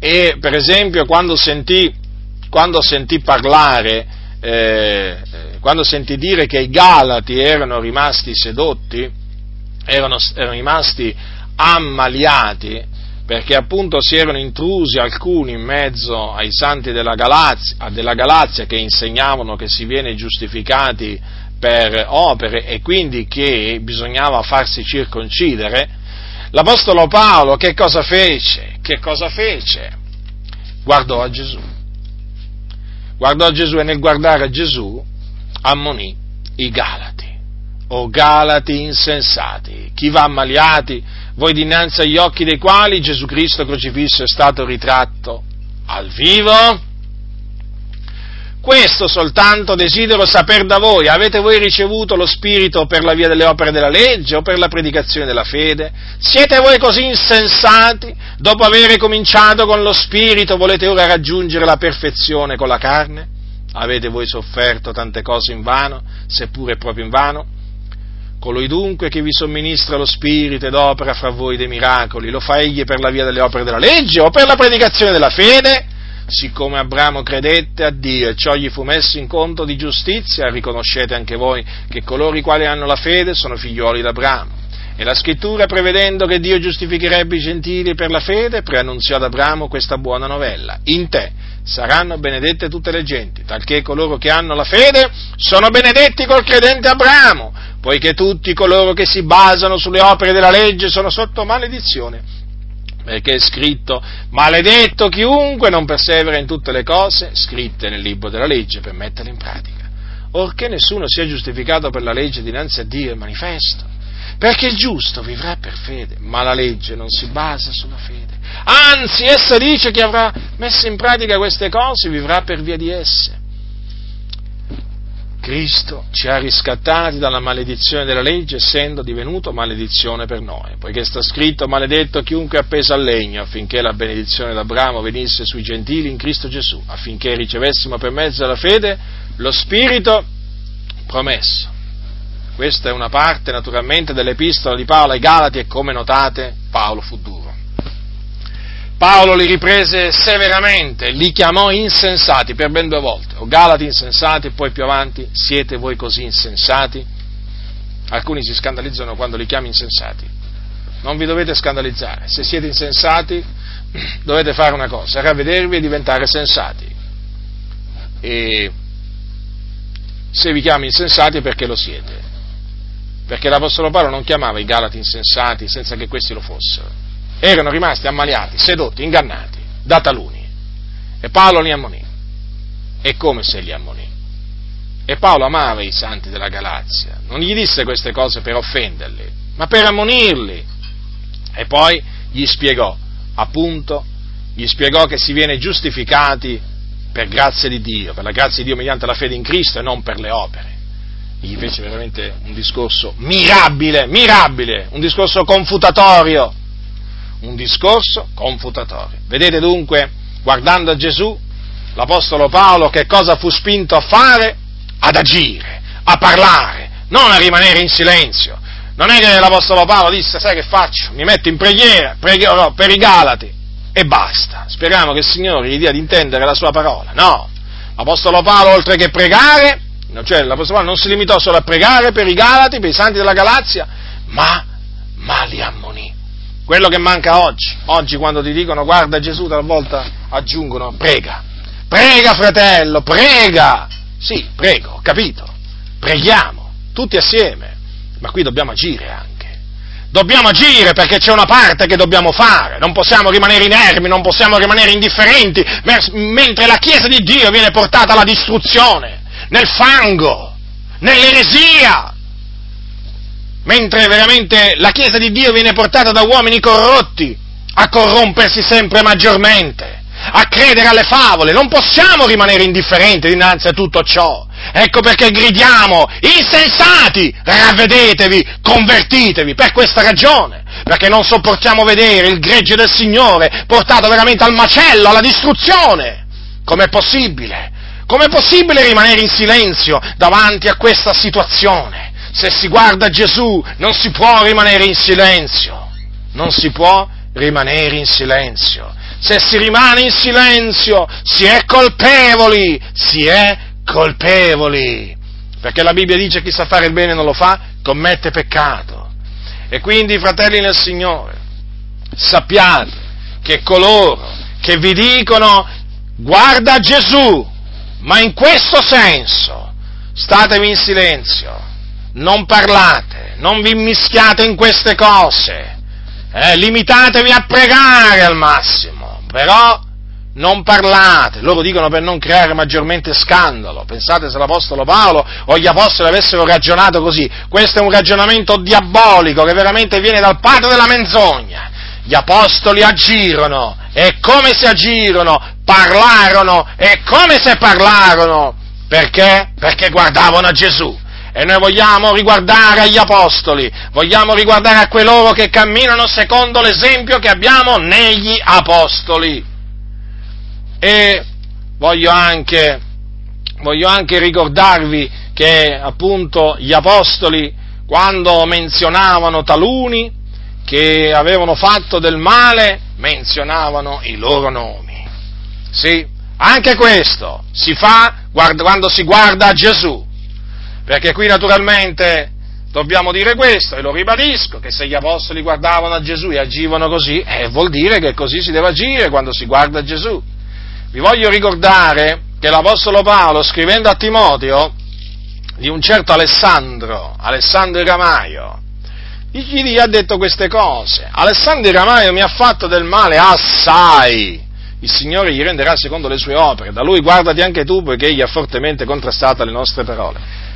E per esempio quando sentì, quando sentì parlare, eh, quando sentì dire che i Galati erano rimasti sedotti, erano, erano rimasti ammaliati perché appunto si erano intrusi alcuni in mezzo ai santi della Galazia, della Galazia che insegnavano che si viene giustificati per opere e quindi che bisognava farsi circoncidere, l'Apostolo Paolo che cosa fece? Che cosa fece? Guardò a Gesù. Guardò Gesù e nel guardare Gesù ammonì i Galati o Galati insensati, chi va ammaliati, voi dinanzi agli occhi dei quali Gesù Cristo crocifisso è stato ritratto al vivo? Questo soltanto desidero sapere da voi. Avete voi ricevuto lo Spirito per la via delle opere della legge o per la predicazione della fede? Siete voi così insensati? Dopo aver cominciato con lo Spirito volete ora raggiungere la perfezione con la carne? Avete voi sofferto tante cose in vano, seppure proprio in vano? Colui dunque che vi somministra lo Spirito ed opera fra voi dei miracoli, lo fa egli per la via delle opere della legge o per la predicazione della fede? Siccome Abramo credette a Dio e ciò gli fu messo in conto di giustizia, riconoscete anche voi che coloro i quali hanno la fede sono figlioli d'Abramo. E la scrittura, prevedendo che Dio giustificherebbe i gentili per la fede, preannunziò ad Abramo questa buona novella. In te saranno benedette tutte le genti, talché coloro che hanno la fede sono benedetti col credente Abramo poiché tutti coloro che si basano sulle opere della legge sono sotto maledizione. Perché è scritto, maledetto chiunque non persevera in tutte le cose scritte nel libro della legge per metterle in pratica. Orché nessuno sia giustificato per la legge dinanzi a Dio è manifesto. Perché il giusto vivrà per fede, ma la legge non si basa sulla fede. Anzi, essa dice che avrà messo in pratica queste cose vivrà per via di esse. Cristo ci ha riscattati dalla maledizione della legge essendo divenuto maledizione per noi, poiché sta scritto maledetto chiunque è appeso al legno affinché la benedizione d'Abramo venisse sui gentili in Cristo Gesù, affinché ricevessimo per mezzo della fede lo Spirito promesso. Questa è una parte naturalmente dell'epistola di Paolo ai Galati e come notate Paolo fu duro. Paolo li riprese severamente, li chiamò insensati per ben due volte, o Galati insensati e poi più avanti, siete voi così insensati? Alcuni si scandalizzano quando li chiami insensati. Non vi dovete scandalizzare, se siete insensati dovete fare una cosa, ravvedervi e diventare sensati. E se vi chiami insensati è perché lo siete, perché l'Apostolo Paolo non chiamava i Galati insensati senza che questi lo fossero erano rimasti ammaliati, sedotti, ingannati da taluni. E Paolo li ammonì. E come se li ammonì? E Paolo amava i santi della Galazia, non gli disse queste cose per offenderli, ma per ammonirli. E poi gli spiegò, appunto, gli spiegò che si viene giustificati per grazia di Dio, per la grazia di Dio mediante la fede in Cristo e non per le opere. Gli fece veramente un discorso mirabile, mirabile, un discorso confutatorio, un discorso confutatorio. Vedete dunque, guardando a Gesù, l'Apostolo Paolo che cosa fu spinto a fare? Ad agire, a parlare, non a rimanere in silenzio. Non è che l'Apostolo Paolo disse, sai che faccio? Mi metto in preghiera, pregherò per i Galati e basta. Speriamo che il Signore gli dia di intendere la sua parola. No, l'Apostolo Paolo oltre che pregare, cioè l'Apostolo Paolo non si limitò solo a pregare per i Galati, per i santi della Galazia, ma, ma li ammonì. Quello che manca oggi, oggi quando ti dicono guarda Gesù, talvolta aggiungono prega, prega fratello, prega, sì, prego, ho capito, preghiamo, tutti assieme, ma qui dobbiamo agire anche. Dobbiamo agire perché c'è una parte che dobbiamo fare, non possiamo rimanere inermi, non possiamo rimanere indifferenti, mentre la Chiesa di Dio viene portata alla distruzione, nel fango, nell'eresia, mentre veramente la Chiesa di Dio viene portata da uomini corrotti a corrompersi sempre maggiormente a credere alle favole, non possiamo rimanere indifferenti dinanzi a tutto ciò. Ecco perché gridiamo, insensati, ravvedetevi, convertitevi, per questa ragione, perché non sopportiamo vedere il gregge del Signore portato veramente al macello, alla distruzione. Com'è possibile? Com'è possibile rimanere in silenzio davanti a questa situazione? Se si guarda Gesù non si può rimanere in silenzio, non si può rimanere in silenzio se si rimane in silenzio, si è colpevoli, si è colpevoli. Perché la Bibbia dice chi sa fare il bene e non lo fa, commette peccato. E quindi, fratelli nel Signore, sappiate che coloro che vi dicono guarda Gesù, ma in questo senso statevi in silenzio, non parlate, non vi mischiate in queste cose, eh, limitatevi a pregare al massimo però non parlate, loro dicono per non creare maggiormente scandalo. Pensate se l'Apostolo Paolo o gli Apostoli avessero ragionato così. Questo è un ragionamento diabolico che veramente viene dal padre della menzogna. Gli Apostoli agirono e come si agirono, parlarono e come se parlarono. Perché? Perché guardavano a Gesù. E noi vogliamo riguardare agli apostoli, vogliamo riguardare a coloro che camminano secondo l'esempio che abbiamo negli apostoli. E voglio anche, voglio anche ricordarvi che appunto gli apostoli, quando menzionavano taluni che avevano fatto del male, menzionavano i loro nomi. Sì, anche questo si fa quando si guarda a Gesù perché qui naturalmente dobbiamo dire questo, e lo ribadisco, che se gli apostoli guardavano a Gesù e agivano così, eh, vuol dire che così si deve agire quando si guarda a Gesù. Vi voglio ricordare che l'Apostolo Paolo, scrivendo a Timoteo, di un certo Alessandro, Alessandro Ramaio, gli ha detto queste cose. Alessandro Ramaio mi ha fatto del male assai. Il Signore gli renderà secondo le sue opere. Da lui guardati anche tu, poiché egli ha fortemente contrastato le nostre parole.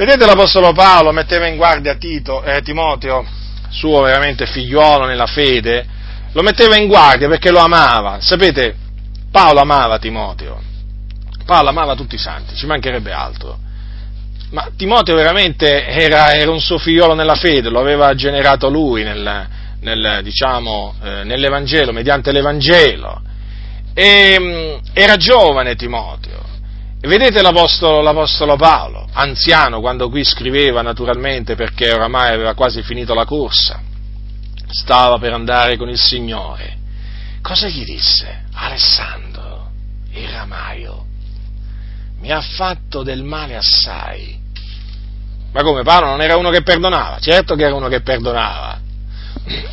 Vedete l'Apostolo Paolo metteva in guardia Tito, eh, Timoteo, suo veramente figliuolo nella fede, lo metteva in guardia perché lo amava. Sapete, Paolo amava Timoteo, Paolo amava tutti i santi, ci mancherebbe altro. Ma Timoteo veramente era, era un suo figliolo nella fede, lo aveva generato lui nel, nel, diciamo, eh, nell'Evangelo, mediante l'Evangelo. E, mm, era giovane Timoteo, vedete l'apostolo, l'apostolo, Paolo, anziano quando qui scriveva naturalmente perché oramai aveva quasi finito la corsa, stava per andare con il Signore. Cosa gli disse? Alessandro, il ramaio, mi ha fatto del male assai. Ma come Paolo non era uno che perdonava? Certo che era uno che perdonava.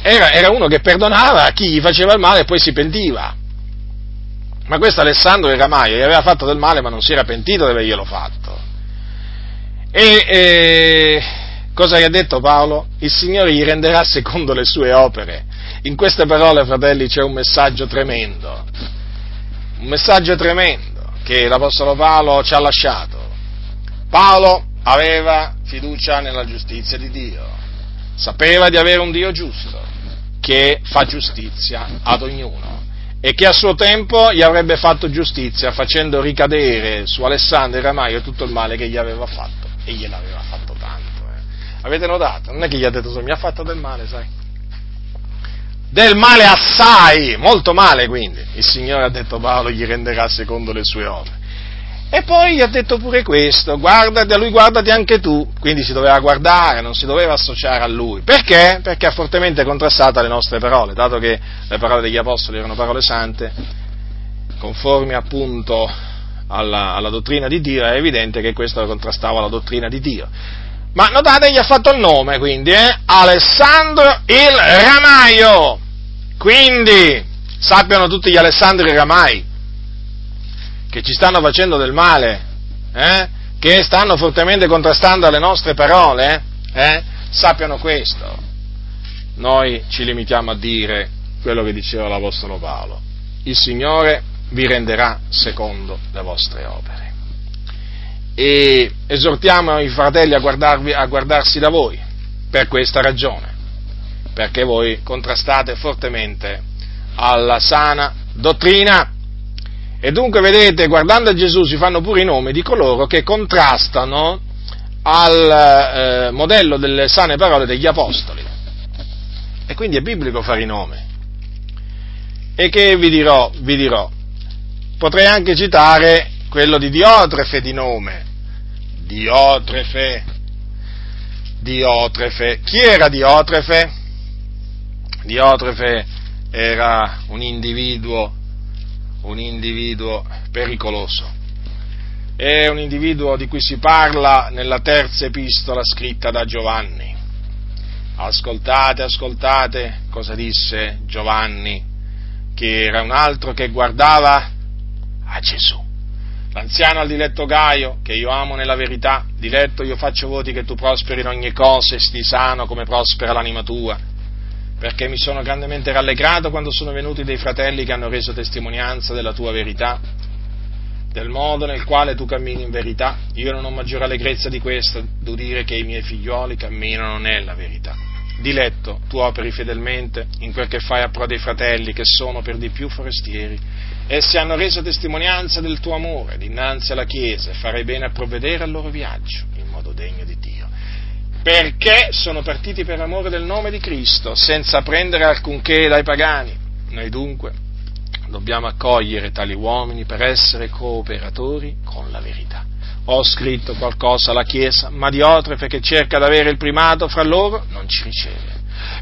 Era, era uno che perdonava a chi gli faceva il male e poi si pentiva. Ma questo Alessandro era Maio, gli aveva fatto del male ma non si era pentito di averglielo fatto. E eh, cosa gli ha detto Paolo? Il Signore gli renderà secondo le sue opere. In queste parole, fratelli, c'è un messaggio tremendo, un messaggio tremendo che l'Apostolo Paolo ci ha lasciato. Paolo aveva fiducia nella giustizia di Dio, sapeva di avere un Dio giusto che fa giustizia ad ognuno e che a suo tempo gli avrebbe fatto giustizia facendo ricadere su Alessandro e Ramaio tutto il male che gli aveva fatto e gliel'aveva fatto tanto. Eh. Avete notato? Non è che gli ha detto mi ha fatto del male, sai? Del male assai, molto male quindi. Il Signore ha detto Paolo gli renderà secondo le sue opere. E poi gli ha detto pure questo, guardati a lui, guardati anche tu, quindi si doveva guardare, non si doveva associare a lui. Perché? Perché ha fortemente contrastato le nostre parole, dato che le parole degli Apostoli erano parole sante, conformi appunto alla, alla dottrina di Dio, è evidente che questo contrastava la dottrina di Dio. Ma notate, gli ha fatto il nome, quindi, eh? Alessandro il Ramaio. Quindi, sappiano tutti gli Alessandri Ramai che ci stanno facendo del male, eh? che stanno fortemente contrastando le nostre parole, eh? sappiano questo. Noi ci limitiamo a dire quello che diceva l'Apostolo Paolo. Il Signore vi renderà secondo le vostre opere. E esortiamo i fratelli a, a guardarsi da voi per questa ragione, perché voi contrastate fortemente alla sana dottrina e dunque, vedete, guardando a Gesù si fanno pure i nomi di coloro che contrastano al eh, modello delle sane parole degli apostoli. E quindi è biblico fare i nomi. E che vi dirò, vi dirò, potrei anche citare quello di Diotrefe di nome. Diotrefe. Diotrefe. Chi era Diotrefe? Diotrefe era un individuo un individuo pericoloso. È un individuo di cui si parla nella terza epistola scritta da Giovanni. Ascoltate, ascoltate cosa disse Giovanni, che era un altro che guardava a Gesù. L'anziano al diletto Gaio, che io amo nella verità, diletto io faccio voti che tu prosperi in ogni cosa e sti sano come prospera l'anima tua perché mi sono grandemente rallegrato quando sono venuti dei fratelli che hanno reso testimonianza della tua verità, del modo nel quale tu cammini in verità. Io non ho maggiore allegrezza di questo, d'udire che i miei figlioli camminano nella verità. Diletto, tu operi fedelmente in quel che fai a pro dei fratelli che sono per di più forestieri. Essi hanno reso testimonianza del tuo amore dinanzi alla Chiesa e farei bene a provvedere al loro viaggio in modo degno di Dio perché sono partiti per amore del nome di Cristo, senza prendere alcunché dai pagani. Noi dunque dobbiamo accogliere tali uomini per essere cooperatori con la verità. Ho scritto qualcosa alla Chiesa, ma Diotrefe che cerca di avere il primato fra loro non ci riceve.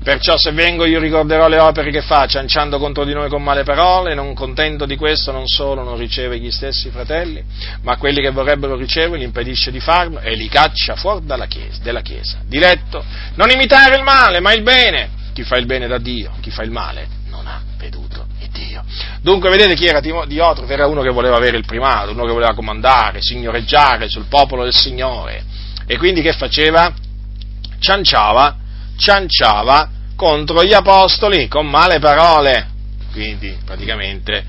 Perciò se vengo io ricorderò le opere che fa, cianciando contro di noi con male parole, non contento di questo non solo non riceve gli stessi fratelli, ma quelli che vorrebbero ricevere gli impedisce di farlo e li caccia fuori dalla chiesa, della Chiesa. Diretto, non imitare il male, ma il bene. Chi fa il bene da Dio, chi fa il male non ha veduto il Dio. Dunque vedete chi era Diotrofe? Era uno che voleva avere il primato, uno che voleva comandare, signoreggiare sul popolo del Signore. E quindi che faceva? Cianciava cianciava contro gli apostoli con male parole, quindi praticamente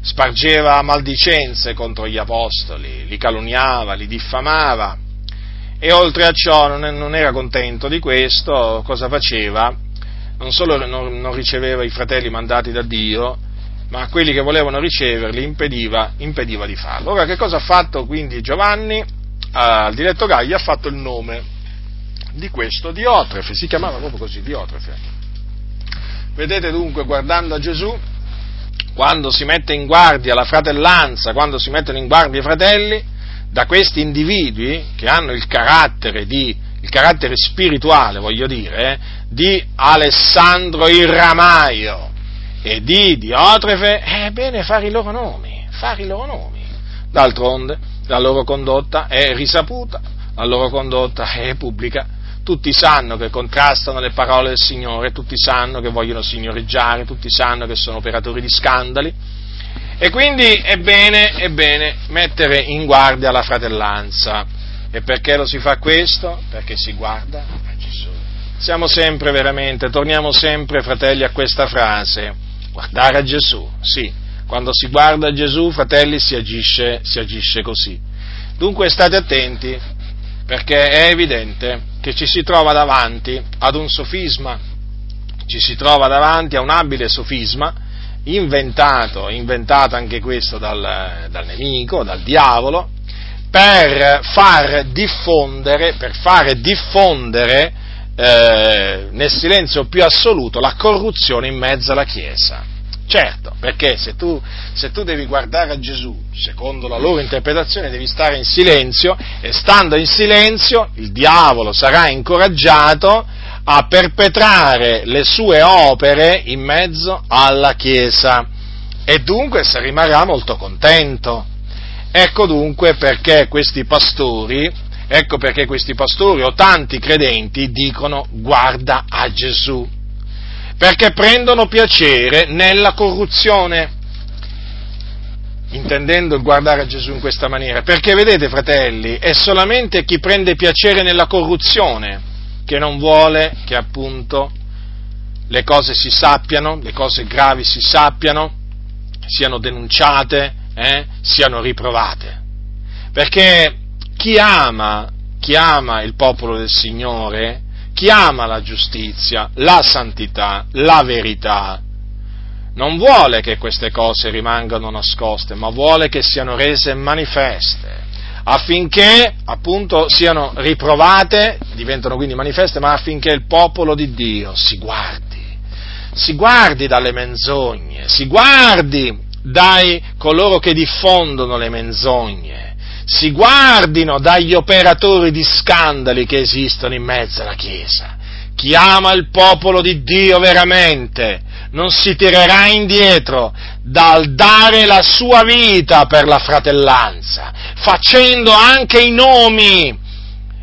spargeva maldicenze contro gli apostoli, li calunniava, li diffamava e oltre a ciò non, era contento di questo, cosa faceva? Non solo non, riceveva i fratelli mandati da Dio, ma a quelli che volevano riceverli impediva, impediva di farlo. Ora che cosa ha fatto quindi Giovanni? Al diretto Gagli ha fatto il nome di questo Diotrefe, si chiamava proprio così, Diotrefe. Vedete dunque, guardando a Gesù, quando si mette in guardia la fratellanza, quando si mettono in guardia i fratelli, da questi individui che hanno il carattere, di, il carattere spirituale, voglio dire, eh, di Alessandro il Ramaio e di Diotrefe, è bene fare i loro nomi, fare i loro nomi. D'altronde, la loro condotta è risaputa, la loro condotta è pubblica tutti sanno che contrastano le parole del Signore, tutti sanno che vogliono signoreggiare, tutti sanno che sono operatori di scandali. E quindi è bene, è bene mettere in guardia la fratellanza. E perché lo si fa questo? Perché si guarda a Gesù. Siamo sempre veramente, torniamo sempre, fratelli, a questa frase. Guardare a Gesù, sì. Quando si guarda a Gesù, fratelli, si agisce, si agisce così. Dunque state attenti, perché è evidente che ci si trova davanti ad un sofisma, ci si trova davanti a un abile sofisma, inventato, inventato anche questo dal, dal nemico, dal diavolo, per far diffondere, per fare diffondere eh, nel silenzio più assoluto la corruzione in mezzo alla Chiesa. Certo, perché se tu, se tu, devi guardare a Gesù, secondo la loro interpretazione, devi stare in silenzio e stando in silenzio il diavolo sarà incoraggiato a perpetrare le sue opere in mezzo alla Chiesa e dunque se rimarrà molto contento. Ecco dunque perché questi pastori, ecco perché questi pastori o tanti credenti dicono guarda a Gesù perché prendono piacere nella corruzione, intendendo guardare a Gesù in questa maniera, perché vedete fratelli, è solamente chi prende piacere nella corruzione che non vuole che appunto le cose si sappiano, le cose gravi si sappiano, siano denunciate, eh, siano riprovate. Perché chi ama, chi ama il popolo del Signore chi ama la giustizia, la santità, la verità, non vuole che queste cose rimangano nascoste, ma vuole che siano rese manifeste, affinché appunto siano riprovate, diventano quindi manifeste, ma affinché il popolo di Dio si guardi, si guardi dalle menzogne, si guardi dai coloro che diffondono le menzogne, si guardino dagli operatori di scandali che esistono in mezzo alla Chiesa. Chi ama il popolo di Dio veramente non si tirerà indietro dal dare la sua vita per la fratellanza, facendo anche i nomi,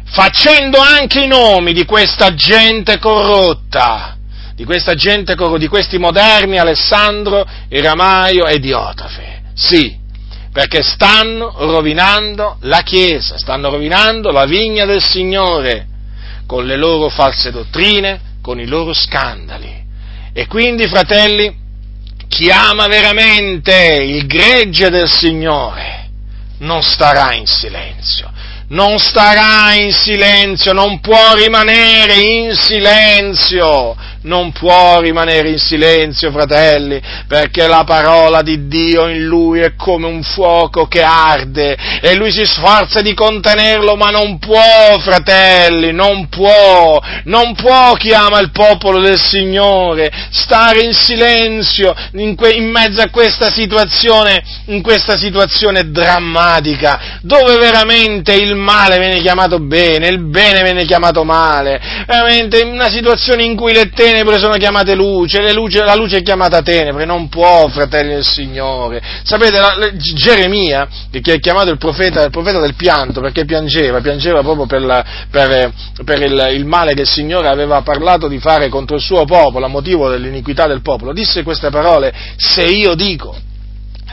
facendo anche i nomi di questa gente corrotta, di gente di questi moderni Alessandro, Iramaio e Diotafe. Sì, perché stanno rovinando la Chiesa, stanno rovinando la vigna del Signore con le loro false dottrine, con i loro scandali. E quindi, fratelli, chi ama veramente il gregge del Signore. Non starà in silenzio, non starà in silenzio, non può rimanere in silenzio, non può rimanere in silenzio, fratelli, perché la parola di Dio in lui è come un fuoco che arde e lui si sforza di contenerlo, ma non può, fratelli, non può, non può chi ama il popolo del Signore stare in silenzio in, que- in mezzo a questa situazione, in questa situazione drammatica, dove veramente il male viene chiamato bene, il bene viene chiamato male, veramente in una situazione in cui le tenebre tenebre sono chiamate luce, luce, la luce è chiamata tenebre, non può, fratelli del Signore. Sapete, la, la, Geremia, che è chiamato il profeta, il profeta, del pianto, perché piangeva, piangeva proprio per, la, per, per il, il, male che il Signore aveva parlato di fare contro il suo popolo, a motivo dell'iniquità del popolo, disse queste parole, se io dico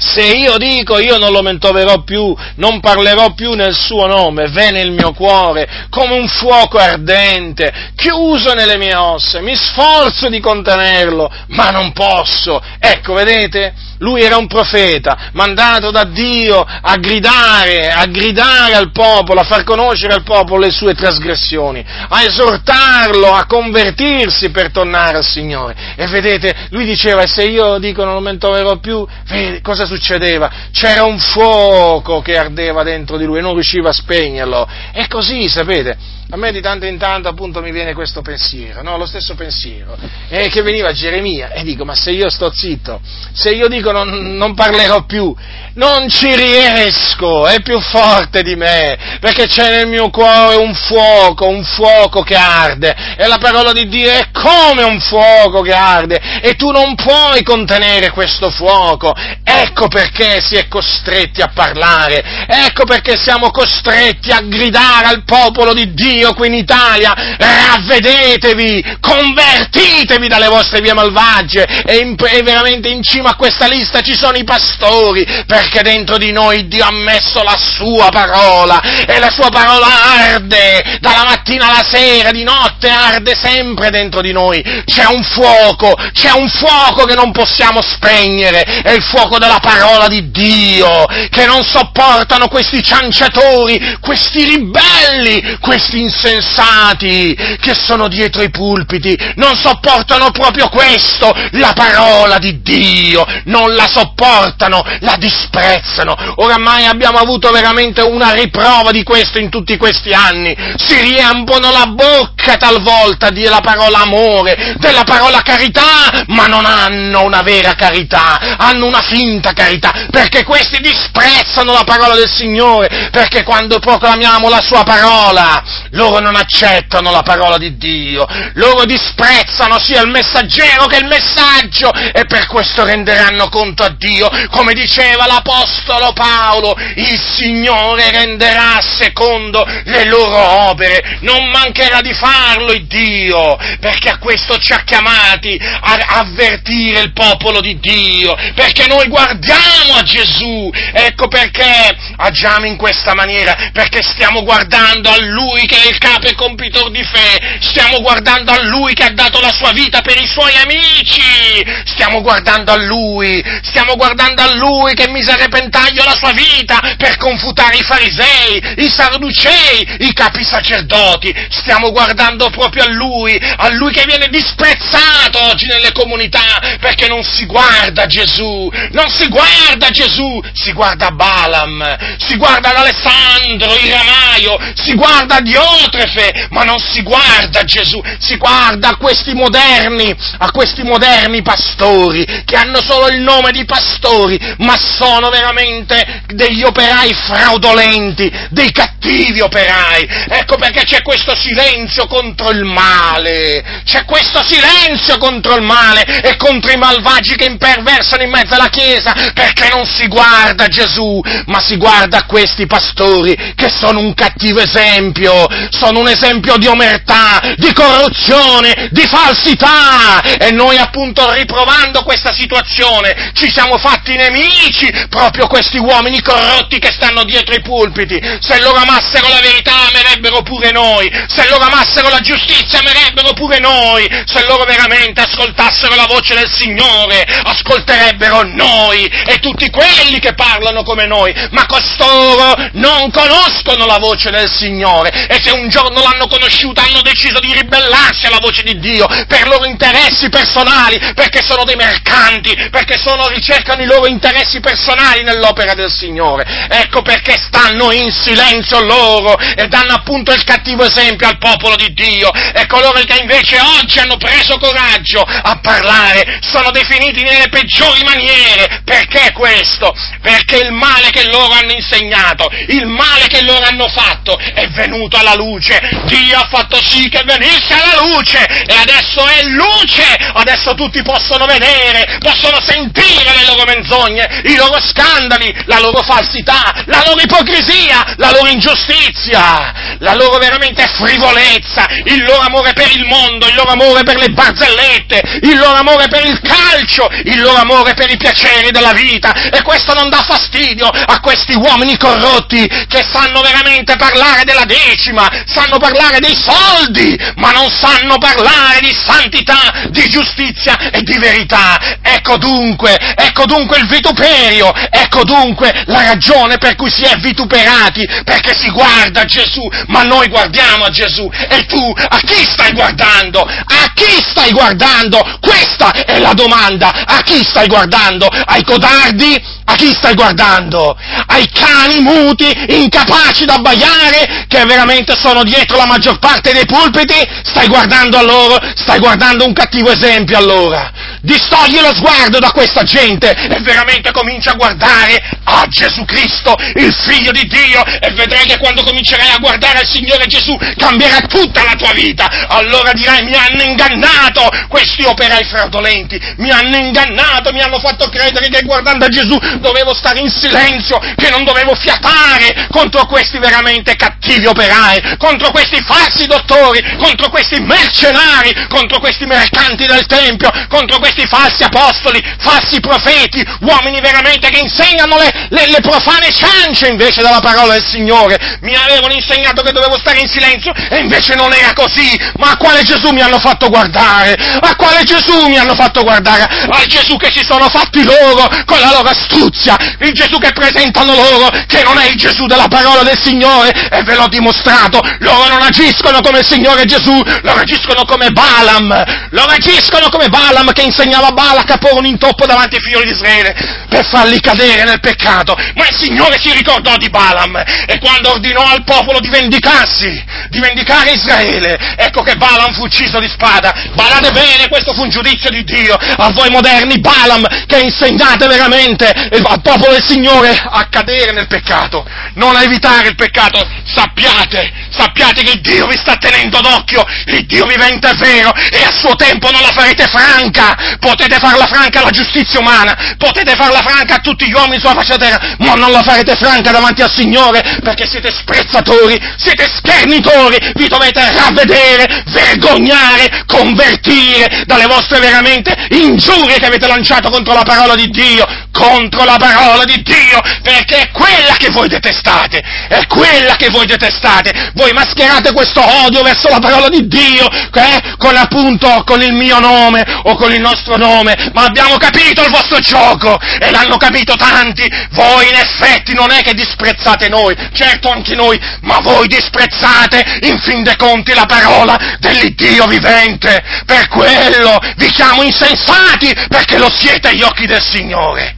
se io dico io non lo mentoverò più, non parlerò più nel suo nome, ve nel mio cuore come un fuoco ardente, chiuso nelle mie ossa, mi sforzo di contenerlo, ma non posso. Ecco, vedete? Lui era un profeta, mandato da Dio a gridare, a gridare al popolo, a far conoscere al popolo le sue trasgressioni, a esortarlo a convertirsi per tornare al Signore. E vedete, lui diceva, se io dico non lo mentoverò più, vedi, cosa succedeva? C'era un fuoco che ardeva dentro di lui e non riusciva a spegnerlo. E così, sapete, a me di tanto in tanto appunto mi viene questo pensiero, no? lo stesso pensiero, eh, che veniva a Geremia e dico, ma se io sto zitto, se io dico non, non parlerò più, non ci riesco, è più forte di me, perché c'è nel mio cuore un fuoco, un fuoco che arde, e la parola di Dio è come un fuoco che arde, e tu non puoi contenere questo fuoco, ecco perché si è costretti a parlare, ecco perché siamo costretti a gridare al popolo di Dio, qui in Italia, ravvedetevi, convertitevi dalle vostre vie malvagie. E, in, e veramente in cima a questa evangelista, ci sono i pastori, perché dentro di noi Dio ha messo la sua parola e la sua parola arde dalla mattina alla sera, di notte arde sempre dentro di noi. C'è un fuoco, c'è un fuoco che non possiamo spegnere, è il fuoco della parola di Dio, che non sopportano questi cianciatori, questi ribelli, questi insensati che sono dietro i pulpiti, non sopportano proprio questo, la parola di Dio, non la sopportano, la disprezzano. Oramai abbiamo avuto veramente una riprova di questo in tutti questi anni, si riempono la bocca talvolta di la parola amore, della parola carità, ma non hanno una vera carità, hanno una finta carità, perché questi disprezzano la parola del Signore, perché quando proclamiamo la sua parola, loro non accettano la parola di Dio, loro disprezzano sia il messaggero che il messaggio e per questo renderanno conto a Dio, come diceva l'Apostolo Paolo, il Signore renderà secondo le loro opere, non mancherà di farlo il Dio, perché a questo ci ha chiamati a avvertire il popolo di Dio, perché noi guardiamo a Gesù, ecco perché agiamo in questa maniera, perché stiamo guardando a Lui che è il capo e compitor di fede, stiamo guardando a Lui che ha dato la sua vita per i suoi amici, stiamo guardando a Lui, stiamo guardando a Lui che mise a repentaglio la sua vita per confutare i farisei, i sarducei, i capi sacerdoti, stiamo guardando proprio a Lui, a Lui che viene disprezzato oggi nelle comunità perché non si guarda Gesù, non si guarda Gesù, si guarda Balaam, si guarda ad Alessandro, il ramaio, si guarda Diotrefe, ma non si guarda Gesù, si guarda a questi moderni, a questi moderni pastori che hanno solo il nome di pastori, ma sono veramente degli operai fraudolenti, dei cattivi operai. Ecco perché c'è questo silenzio contro il male, c'è questo silenzio contro il male e contro i malvagi che imperversano in mezzo alla Chiesa, perché non si guarda Gesù, ma si guarda questi pastori che sono un cattivo esempio, sono un esempio di omertà, di corruzione, di falsità. E noi appunto riprovando questa situazione ci siamo fatti nemici proprio questi uomini corrotti che stanno dietro i pulpiti, se loro amassero la verità amerebbero pure noi, se loro amassero la giustizia amerebbero pure noi, se loro veramente ascoltassero la voce del Signore ascolterebbero noi. E tutti quelli che parlano come noi, ma costoro non conoscono la voce del Signore. E se un giorno l'hanno conosciuta hanno deciso di ribellarsi alla voce di Dio per loro interessi personali, perché sono dei mercanti, perché sono, ricercano i loro interessi personali nell'opera del Signore. Ecco perché stanno in silenzio loro e danno appunto il cattivo esempio al popolo di Dio e coloro che invece oggi hanno preso coraggio a parlare sono definiti nelle peggiori maniere. Perché questo? Perché il male che loro hanno insegnato, il male che loro hanno fatto è venuto alla luce. Dio ha fatto sì che venisse alla luce e adesso è luce. Adesso tutti possono vedere, possono sentire le loro menzogne, i loro scandali, la loro falsità, la loro ipocrisia, la loro ingiustizia, la loro veramente frivolezza, il loro amore per il mondo, il loro amore per le barzellette, il loro amore per il calcio, il loro amore per i piaceri della vita. E questo non dà fastidio a questi uomini corrotti che sanno veramente parlare della decima, sanno parlare dei soldi, ma non sanno parlare di santità, di giustizia e di verità. Ecco dunque, ecco dunque il vituperio, ecco dunque la ragione per cui si è vituperati, perché si guarda a Gesù, ma noi guardiamo a Gesù. E tu a chi stai guardando? A chi stai guardando? Questa è la domanda. A chi stai guardando? Ai codardi? A chi stai guardando? Ai cani muti, incapaci da abbaiare, che veramente sono dietro la maggior parte dei pulpiti? Stai guardando a loro? Stai guardando un cattivo esempio allora? Distogli lo sguardo da questa gente e veramente comincia a guardare a Gesù Cristo, il Figlio di Dio, e vedrai che quando comincerai a guardare al Signore Gesù cambierà tutta la tua vita. Allora dirai mi hanno ingannato questi operai fraudolenti, mi hanno ingannato, mi hanno fatto credere che guardando a Gesù dovevo stare in silenzio, che non dovevo fiatare contro questi veramente cattivi operai, contro questi falsi dottori, contro questi mercenari, contro questi mercanti del Tempio, contro questi questi falsi apostoli, falsi profeti, uomini veramente che insegnano le, le, le profane ciance invece della parola del Signore. Mi avevano insegnato che dovevo stare in silenzio e invece non era così. Ma a quale Gesù mi hanno fatto guardare? A quale Gesù mi hanno fatto guardare? Al Gesù che si sono fatti loro con la loro astuzia, il Gesù che presentano loro, che non è il Gesù della parola del Signore, e ve l'ho dimostrato, loro non agiscono come il Signore Gesù, loro agiscono come Balaam, loro agiscono come Balaam che insegnava a Balak a porre un intoppo davanti ai figli di Israele per farli cadere nel peccato, ma il Signore si ricordò di Balaam e quando ordinò al popolo di vendicarsi, di vendicare Israele, ecco che Balaam fu ucciso di spada, badate bene, questo fu un giudizio di Dio, a voi moderni Balaam che insegnate veramente al popolo del Signore a cadere nel peccato, non a evitare il peccato, sappiate, sappiate che Dio vi sta tenendo d'occhio, il Dio vivente è vero e a suo tempo non la farete franca, potete farla franca alla giustizia umana, potete farla franca a tutti gli uomini sulla faccia terra, ma non la farete franca davanti al Signore perché siete sprezzatori, siete schernitori, vi dovete ravvedere, vergognare, convertire dalle vostre veramente ingiurie che avete lanciato contro la parola di Dio, contro la parola di Dio, perché è quella che voi detestate, è quella che voi detestate, voi mascherate questo odio verso la parola di Dio, eh, con appunto, con il mio nome o con il nostro nome, ma abbiamo capito il vostro gioco e l'hanno capito tanti, voi in effetti non è che disprezzate noi, certo anche noi, ma voi disprezzate in fin dei conti la parola dell'Iddio vivente, per quello vi chiamo insensati, perché lo siete agli occhi del Signore.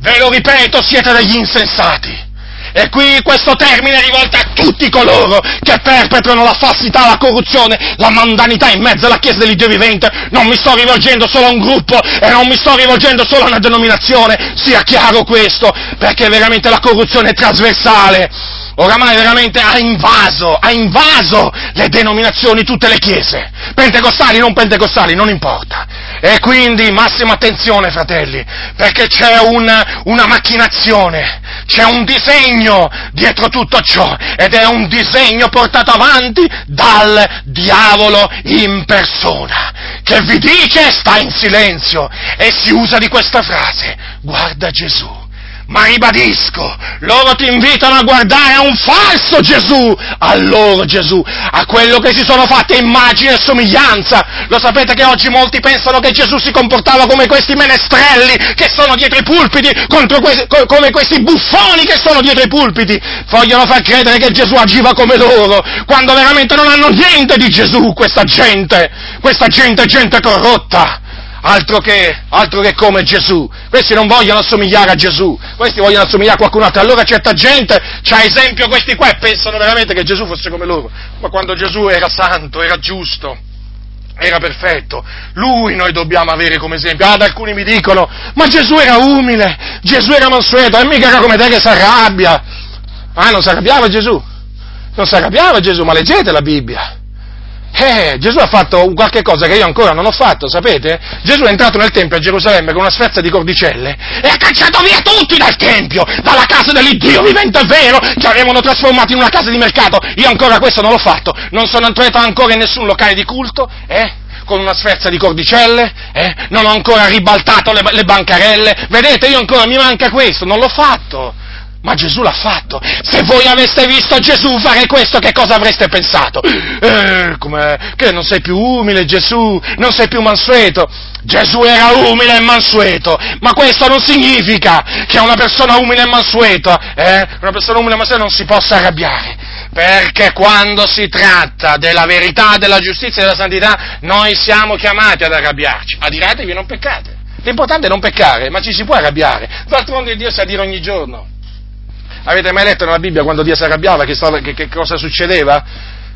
Ve lo ripeto, siete degli insensati. E qui questo termine è rivolto a tutti coloro che perpetrano la falsità, la corruzione, la mandanità in mezzo alla Chiesa dell'Iddio vivente. Non mi sto rivolgendo solo a un gruppo e non mi sto rivolgendo solo a una denominazione, sia chiaro questo, perché veramente la corruzione è trasversale. Oramai veramente ha invaso, ha invaso le denominazioni, tutte le chiese. Pentecostali, non pentecostali, non importa. E quindi massima attenzione, fratelli, perché c'è una, una macchinazione, c'è un disegno dietro tutto ciò, ed è un disegno portato avanti dal diavolo in persona, che vi dice sta in silenzio e si usa di questa frase, guarda Gesù. Ma ribadisco, loro ti invitano a guardare a un falso Gesù, al loro Gesù, a quello che si sono fatti immagine e somiglianza. Lo sapete che oggi molti pensano che Gesù si comportava come questi menestrelli che sono dietro i pulpiti, questi, come questi buffoni che sono dietro i pulpiti. Vogliono far credere che Gesù agiva come loro, quando veramente non hanno niente di Gesù questa gente. Questa gente è gente corrotta altro che, altro che come Gesù. Questi non vogliono assomigliare a Gesù, questi vogliono assomigliare a qualcun altro. Allora certa gente c'ha esempio questi qua e pensano veramente che Gesù fosse come loro. Ma quando Gesù era santo, era giusto, era perfetto, lui noi dobbiamo avere come esempio. Ad alcuni mi dicono, ma Gesù era umile, Gesù era mansueto, e mica era come te che si arrabbia. Ah, non si arrabbiava Gesù? Non si arrabbiava Gesù, ma leggete la Bibbia. Eh, Gesù ha fatto qualche cosa che io ancora non ho fatto, sapete? Gesù è entrato nel Tempio a Gerusalemme con una sferza di cordicelle e ha cacciato via tutti dal Tempio, dalla casa dell'Iddio vivente e vero, che avevano trasformato in una casa di mercato. Io ancora questo non l'ho fatto, non sono entrato ancora in nessun locale di culto, eh? con una sferza di cordicelle, eh? non ho ancora ribaltato le, le bancarelle, vedete, io ancora mi manca questo, non l'ho fatto. Ma Gesù l'ha fatto. Se voi aveste visto Gesù fare questo, che cosa avreste pensato? Eh, come, che non sei più umile Gesù, non sei più mansueto. Gesù era umile e mansueto, ma questo non significa che una persona umile e mansueta, eh, una persona umile e mansueta non si possa arrabbiare. Perché quando si tratta della verità, della giustizia e della santità, noi siamo chiamati ad arrabbiarci. Adiratevi e non peccate. L'importante è non peccare, ma ci si può arrabbiare. D'altronde Dio sa dire ogni giorno. Avete mai letto nella Bibbia quando Dio si arrabbiava che, che, che cosa succedeva?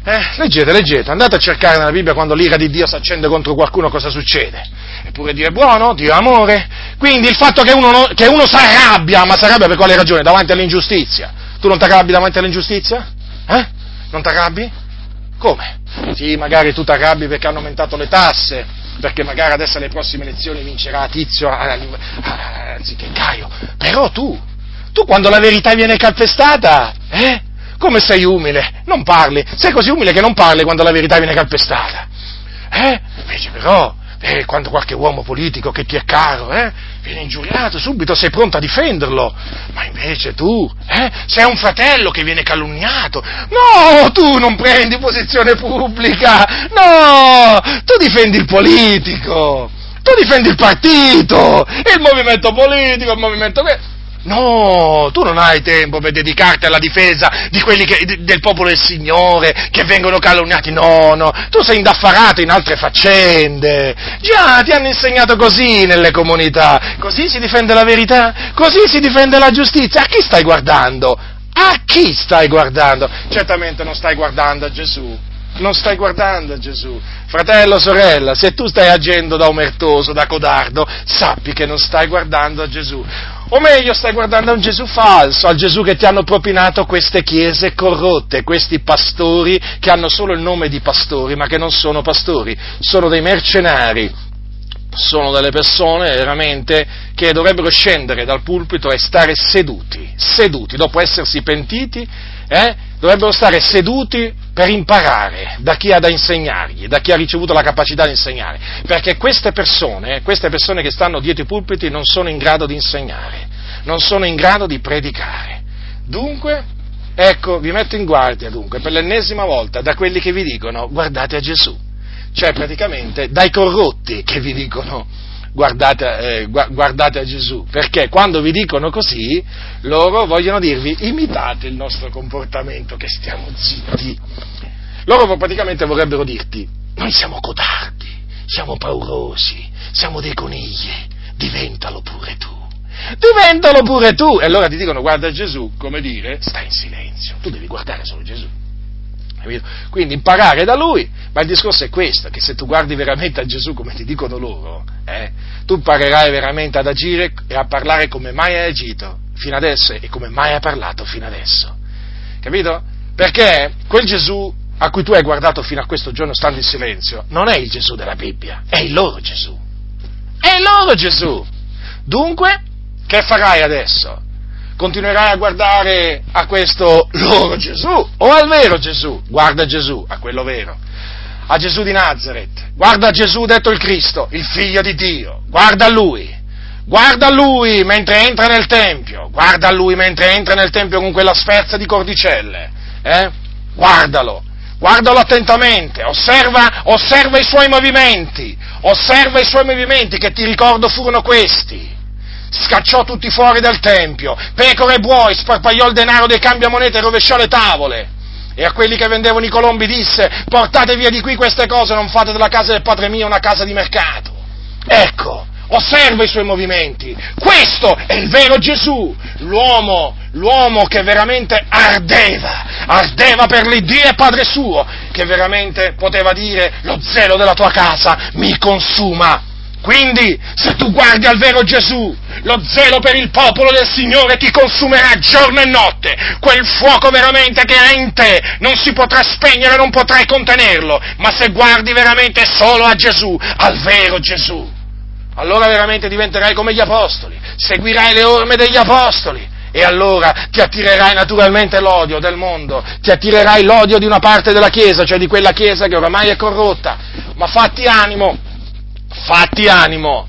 Eh, leggete, leggete, andate a cercare nella Bibbia quando l'ira di Dio si accende contro qualcuno cosa succede. Eppure Dio è buono, Dio è amore. Quindi il fatto che uno, che uno si arrabbia, ma si arrabbia per quale ragione? Davanti all'ingiustizia. Tu non ti arrabbi davanti all'ingiustizia? Eh? Non ti arrabbi? Come? Sì, magari tu ti arrabbi perché hanno aumentato le tasse, perché magari adesso alle prossime elezioni vincerà Tizio anziché Caio. Però tu, tu quando la verità viene calpestata, eh? Come sei umile? Non parli. Sei così umile che non parli quando la verità viene calpestata. Eh? Invece però, e quando qualche uomo politico che ti è caro eh, viene ingiuriato, subito sei pronto a difenderlo, ma invece tu eh, sei un fratello che viene calunniato, no, tu non prendi posizione pubblica, no, tu difendi il politico, tu difendi il partito, il movimento politico, il movimento... No, tu non hai tempo per dedicarti alla difesa di quelli che, del popolo del Signore che vengono calunniati. No, no, tu sei indaffarato in altre faccende. Già, ti hanno insegnato così nelle comunità. Così si difende la verità, così si difende la giustizia. A chi stai guardando? A chi stai guardando? Certamente non stai guardando a Gesù. Non stai guardando a Gesù. Fratello, sorella, se tu stai agendo da omertoso, da codardo, sappi che non stai guardando a Gesù. O meglio, stai guardando a un Gesù falso, al Gesù che ti hanno propinato queste chiese corrotte, questi pastori che hanno solo il nome di pastori, ma che non sono pastori, sono dei mercenari, sono delle persone veramente che dovrebbero scendere dal pulpito e stare seduti, seduti, dopo essersi pentiti, eh, dovrebbero stare seduti per imparare da chi ha da insegnargli, da chi ha ricevuto la capacità di insegnare, perché queste persone, queste persone che stanno dietro i pulpiti non sono in grado di insegnare, non sono in grado di predicare. Dunque, ecco, vi metto in guardia dunque per l'ennesima volta da quelli che vi dicono guardate a Gesù, cioè praticamente dai corrotti che vi dicono guardate, eh, guardate, a Gesù, perché quando vi dicono così, loro vogliono dirvi imitate il nostro comportamento, che stiamo zitti. Loro praticamente vorrebbero dirti, noi siamo codardi, siamo paurosi, siamo dei conigli, diventalo pure tu. Diventalo pure tu! E allora ti dicono guarda Gesù, come dire, stai in silenzio, tu devi guardare solo Gesù. Quindi imparare da lui, ma il discorso è questo, che se tu guardi veramente a Gesù come ti dicono loro, eh, tu imparerai veramente ad agire e a parlare come mai hai agito fino adesso e come mai hai parlato fino adesso. Capito? Perché quel Gesù a cui tu hai guardato fino a questo giorno stando in silenzio non è il Gesù della Bibbia, è il loro Gesù. È il loro Gesù. Dunque, che farai adesso? Continuerai a guardare a questo loro Gesù o al vero Gesù? Guarda Gesù, a quello vero. A Gesù di Nazareth, guarda Gesù detto il Cristo, il figlio di Dio, guarda a lui, guarda a lui mentre entra nel Tempio, guarda a lui mentre entra nel Tempio con quella sferza di cordicelle, eh? guardalo, guardalo attentamente, osserva, osserva i suoi movimenti, osserva i suoi movimenti che ti ricordo furono questi scacciò tutti fuori dal Tempio, pecore e buoi, sparpagliò il denaro dei cambiamonete e rovesciò le tavole. E a quelli che vendevano i colombi disse, portate via di qui queste cose, non fate della casa del Padre mio una casa di mercato. Ecco, osserva i suoi movimenti. Questo è il vero Gesù, l'uomo, l'uomo che veramente ardeva, ardeva per l'Iddio e Padre suo, che veramente poteva dire, lo zelo della tua casa mi consuma. Quindi, se tu guardi al vero Gesù, lo zelo per il popolo del Signore ti consumerà giorno e notte. Quel fuoco veramente che è in te non si potrà spegnere, non potrai contenerlo. Ma se guardi veramente solo a Gesù, al vero Gesù, allora veramente diventerai come gli apostoli, seguirai le orme degli apostoli. E allora ti attirerai naturalmente l'odio del mondo, ti attirerai l'odio di una parte della Chiesa, cioè di quella Chiesa che oramai è corrotta. Ma fatti animo, fatti animo,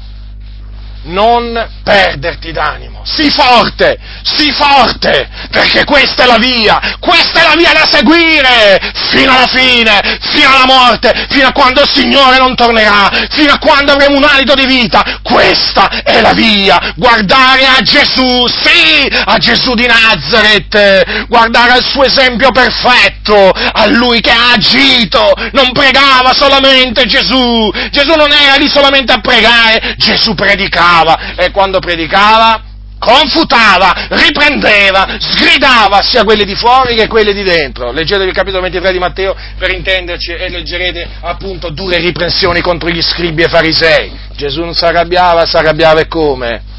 non perderti d'animo, sii forte, sii forte, perché questa è la via, questa è la via da seguire, fino alla fine, fino alla morte, fino a quando il Signore non tornerà, fino a quando avremo un alito di vita, questa è la via, guardare a Gesù, sì, a Gesù di Nazareth, guardare al suo esempio perfetto, a lui che ha agito, non pregava solamente Gesù, Gesù non era lì solamente a pregare, Gesù predicava, predicava e quando predicava confutava, riprendeva, sgridava sia quelli di fuori che quelli di dentro. Leggetevi il capitolo 23 di Matteo per intenderci e leggerete appunto dure riprensioni contro gli scribi e farisei. Gesù non si arrabbiava, si arrabbiava e come?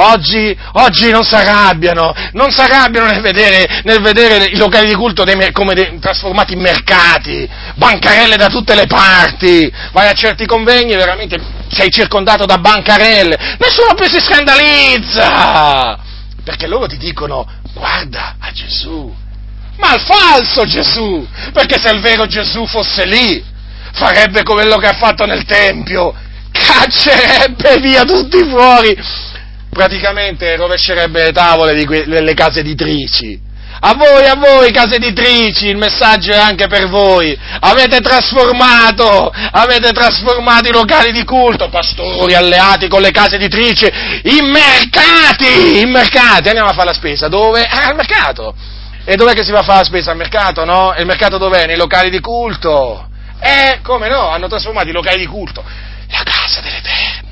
Oggi, oggi non si arrabbiano, non si arrabbiano nel vedere, nel vedere i locali di culto dei, come dei, trasformati in mercati, bancarelle da tutte le parti, vai a certi convegni e veramente sei circondato da bancarelle, nessuno più si scandalizza, perché loro ti dicono guarda a Gesù, ma al falso Gesù, perché se il vero Gesù fosse lì, farebbe quello che ha fatto nel Tempio, caccerebbe via tutti fuori, praticamente rovescerebbe le tavole que- delle case editrici. A voi, a voi, case editrici, il messaggio è anche per voi. Avete trasformato, avete trasformato i locali di culto, pastori alleati con le case editrici, in mercati, in mercati. Andiamo a fare la spesa. Dove? Eh, al mercato. E dov'è che si va a fare la spesa? Al mercato, no? E il mercato dov'è? Nei locali di culto. Eh, come no? Hanno trasformato i locali di culto. La casa dell'Eterno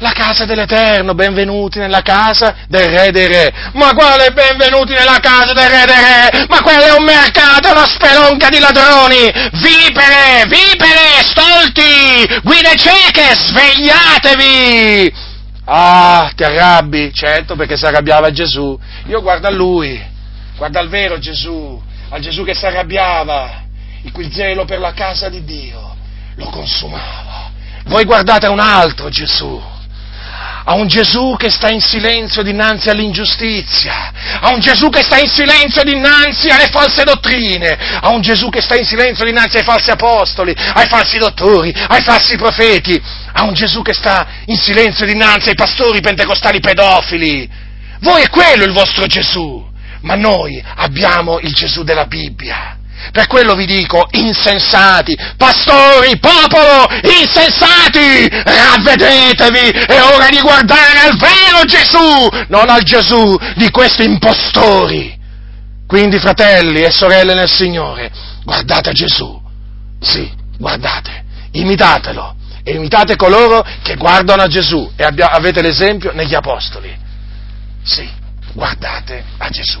la casa dell'Eterno, benvenuti nella casa del Re dei Re. Ma quale benvenuti nella casa del Re dei Re? Ma quello è un mercato, una spelonca di ladroni! Vipere, vipere, stolti, guide cieche, svegliatevi! Ah, ti arrabbi? Certo, perché si arrabbiava Gesù. Io guardo a lui, guardo al vero Gesù, al Gesù che si arrabbiava, il cui zelo per la casa di Dio lo consumava. Voi guardate a un altro Gesù, a un Gesù che sta in silenzio dinanzi all'ingiustizia, a un Gesù che sta in silenzio dinanzi alle false dottrine, a un Gesù che sta in silenzio dinanzi ai falsi apostoli, ai falsi dottori, ai falsi profeti, a un Gesù che sta in silenzio dinanzi ai pastori pentecostali pedofili. Voi è quello il vostro Gesù, ma noi abbiamo il Gesù della Bibbia. Per quello vi dico, insensati, pastori, popolo, insensati, ravvedetevi, è ora di guardare al vero Gesù, non al Gesù di questi impostori. Quindi, fratelli e sorelle nel Signore, guardate a Gesù, sì, guardate, imitatelo, e imitate coloro che guardano a Gesù, e abbia, avete l'esempio negli Apostoli. Sì, guardate a Gesù.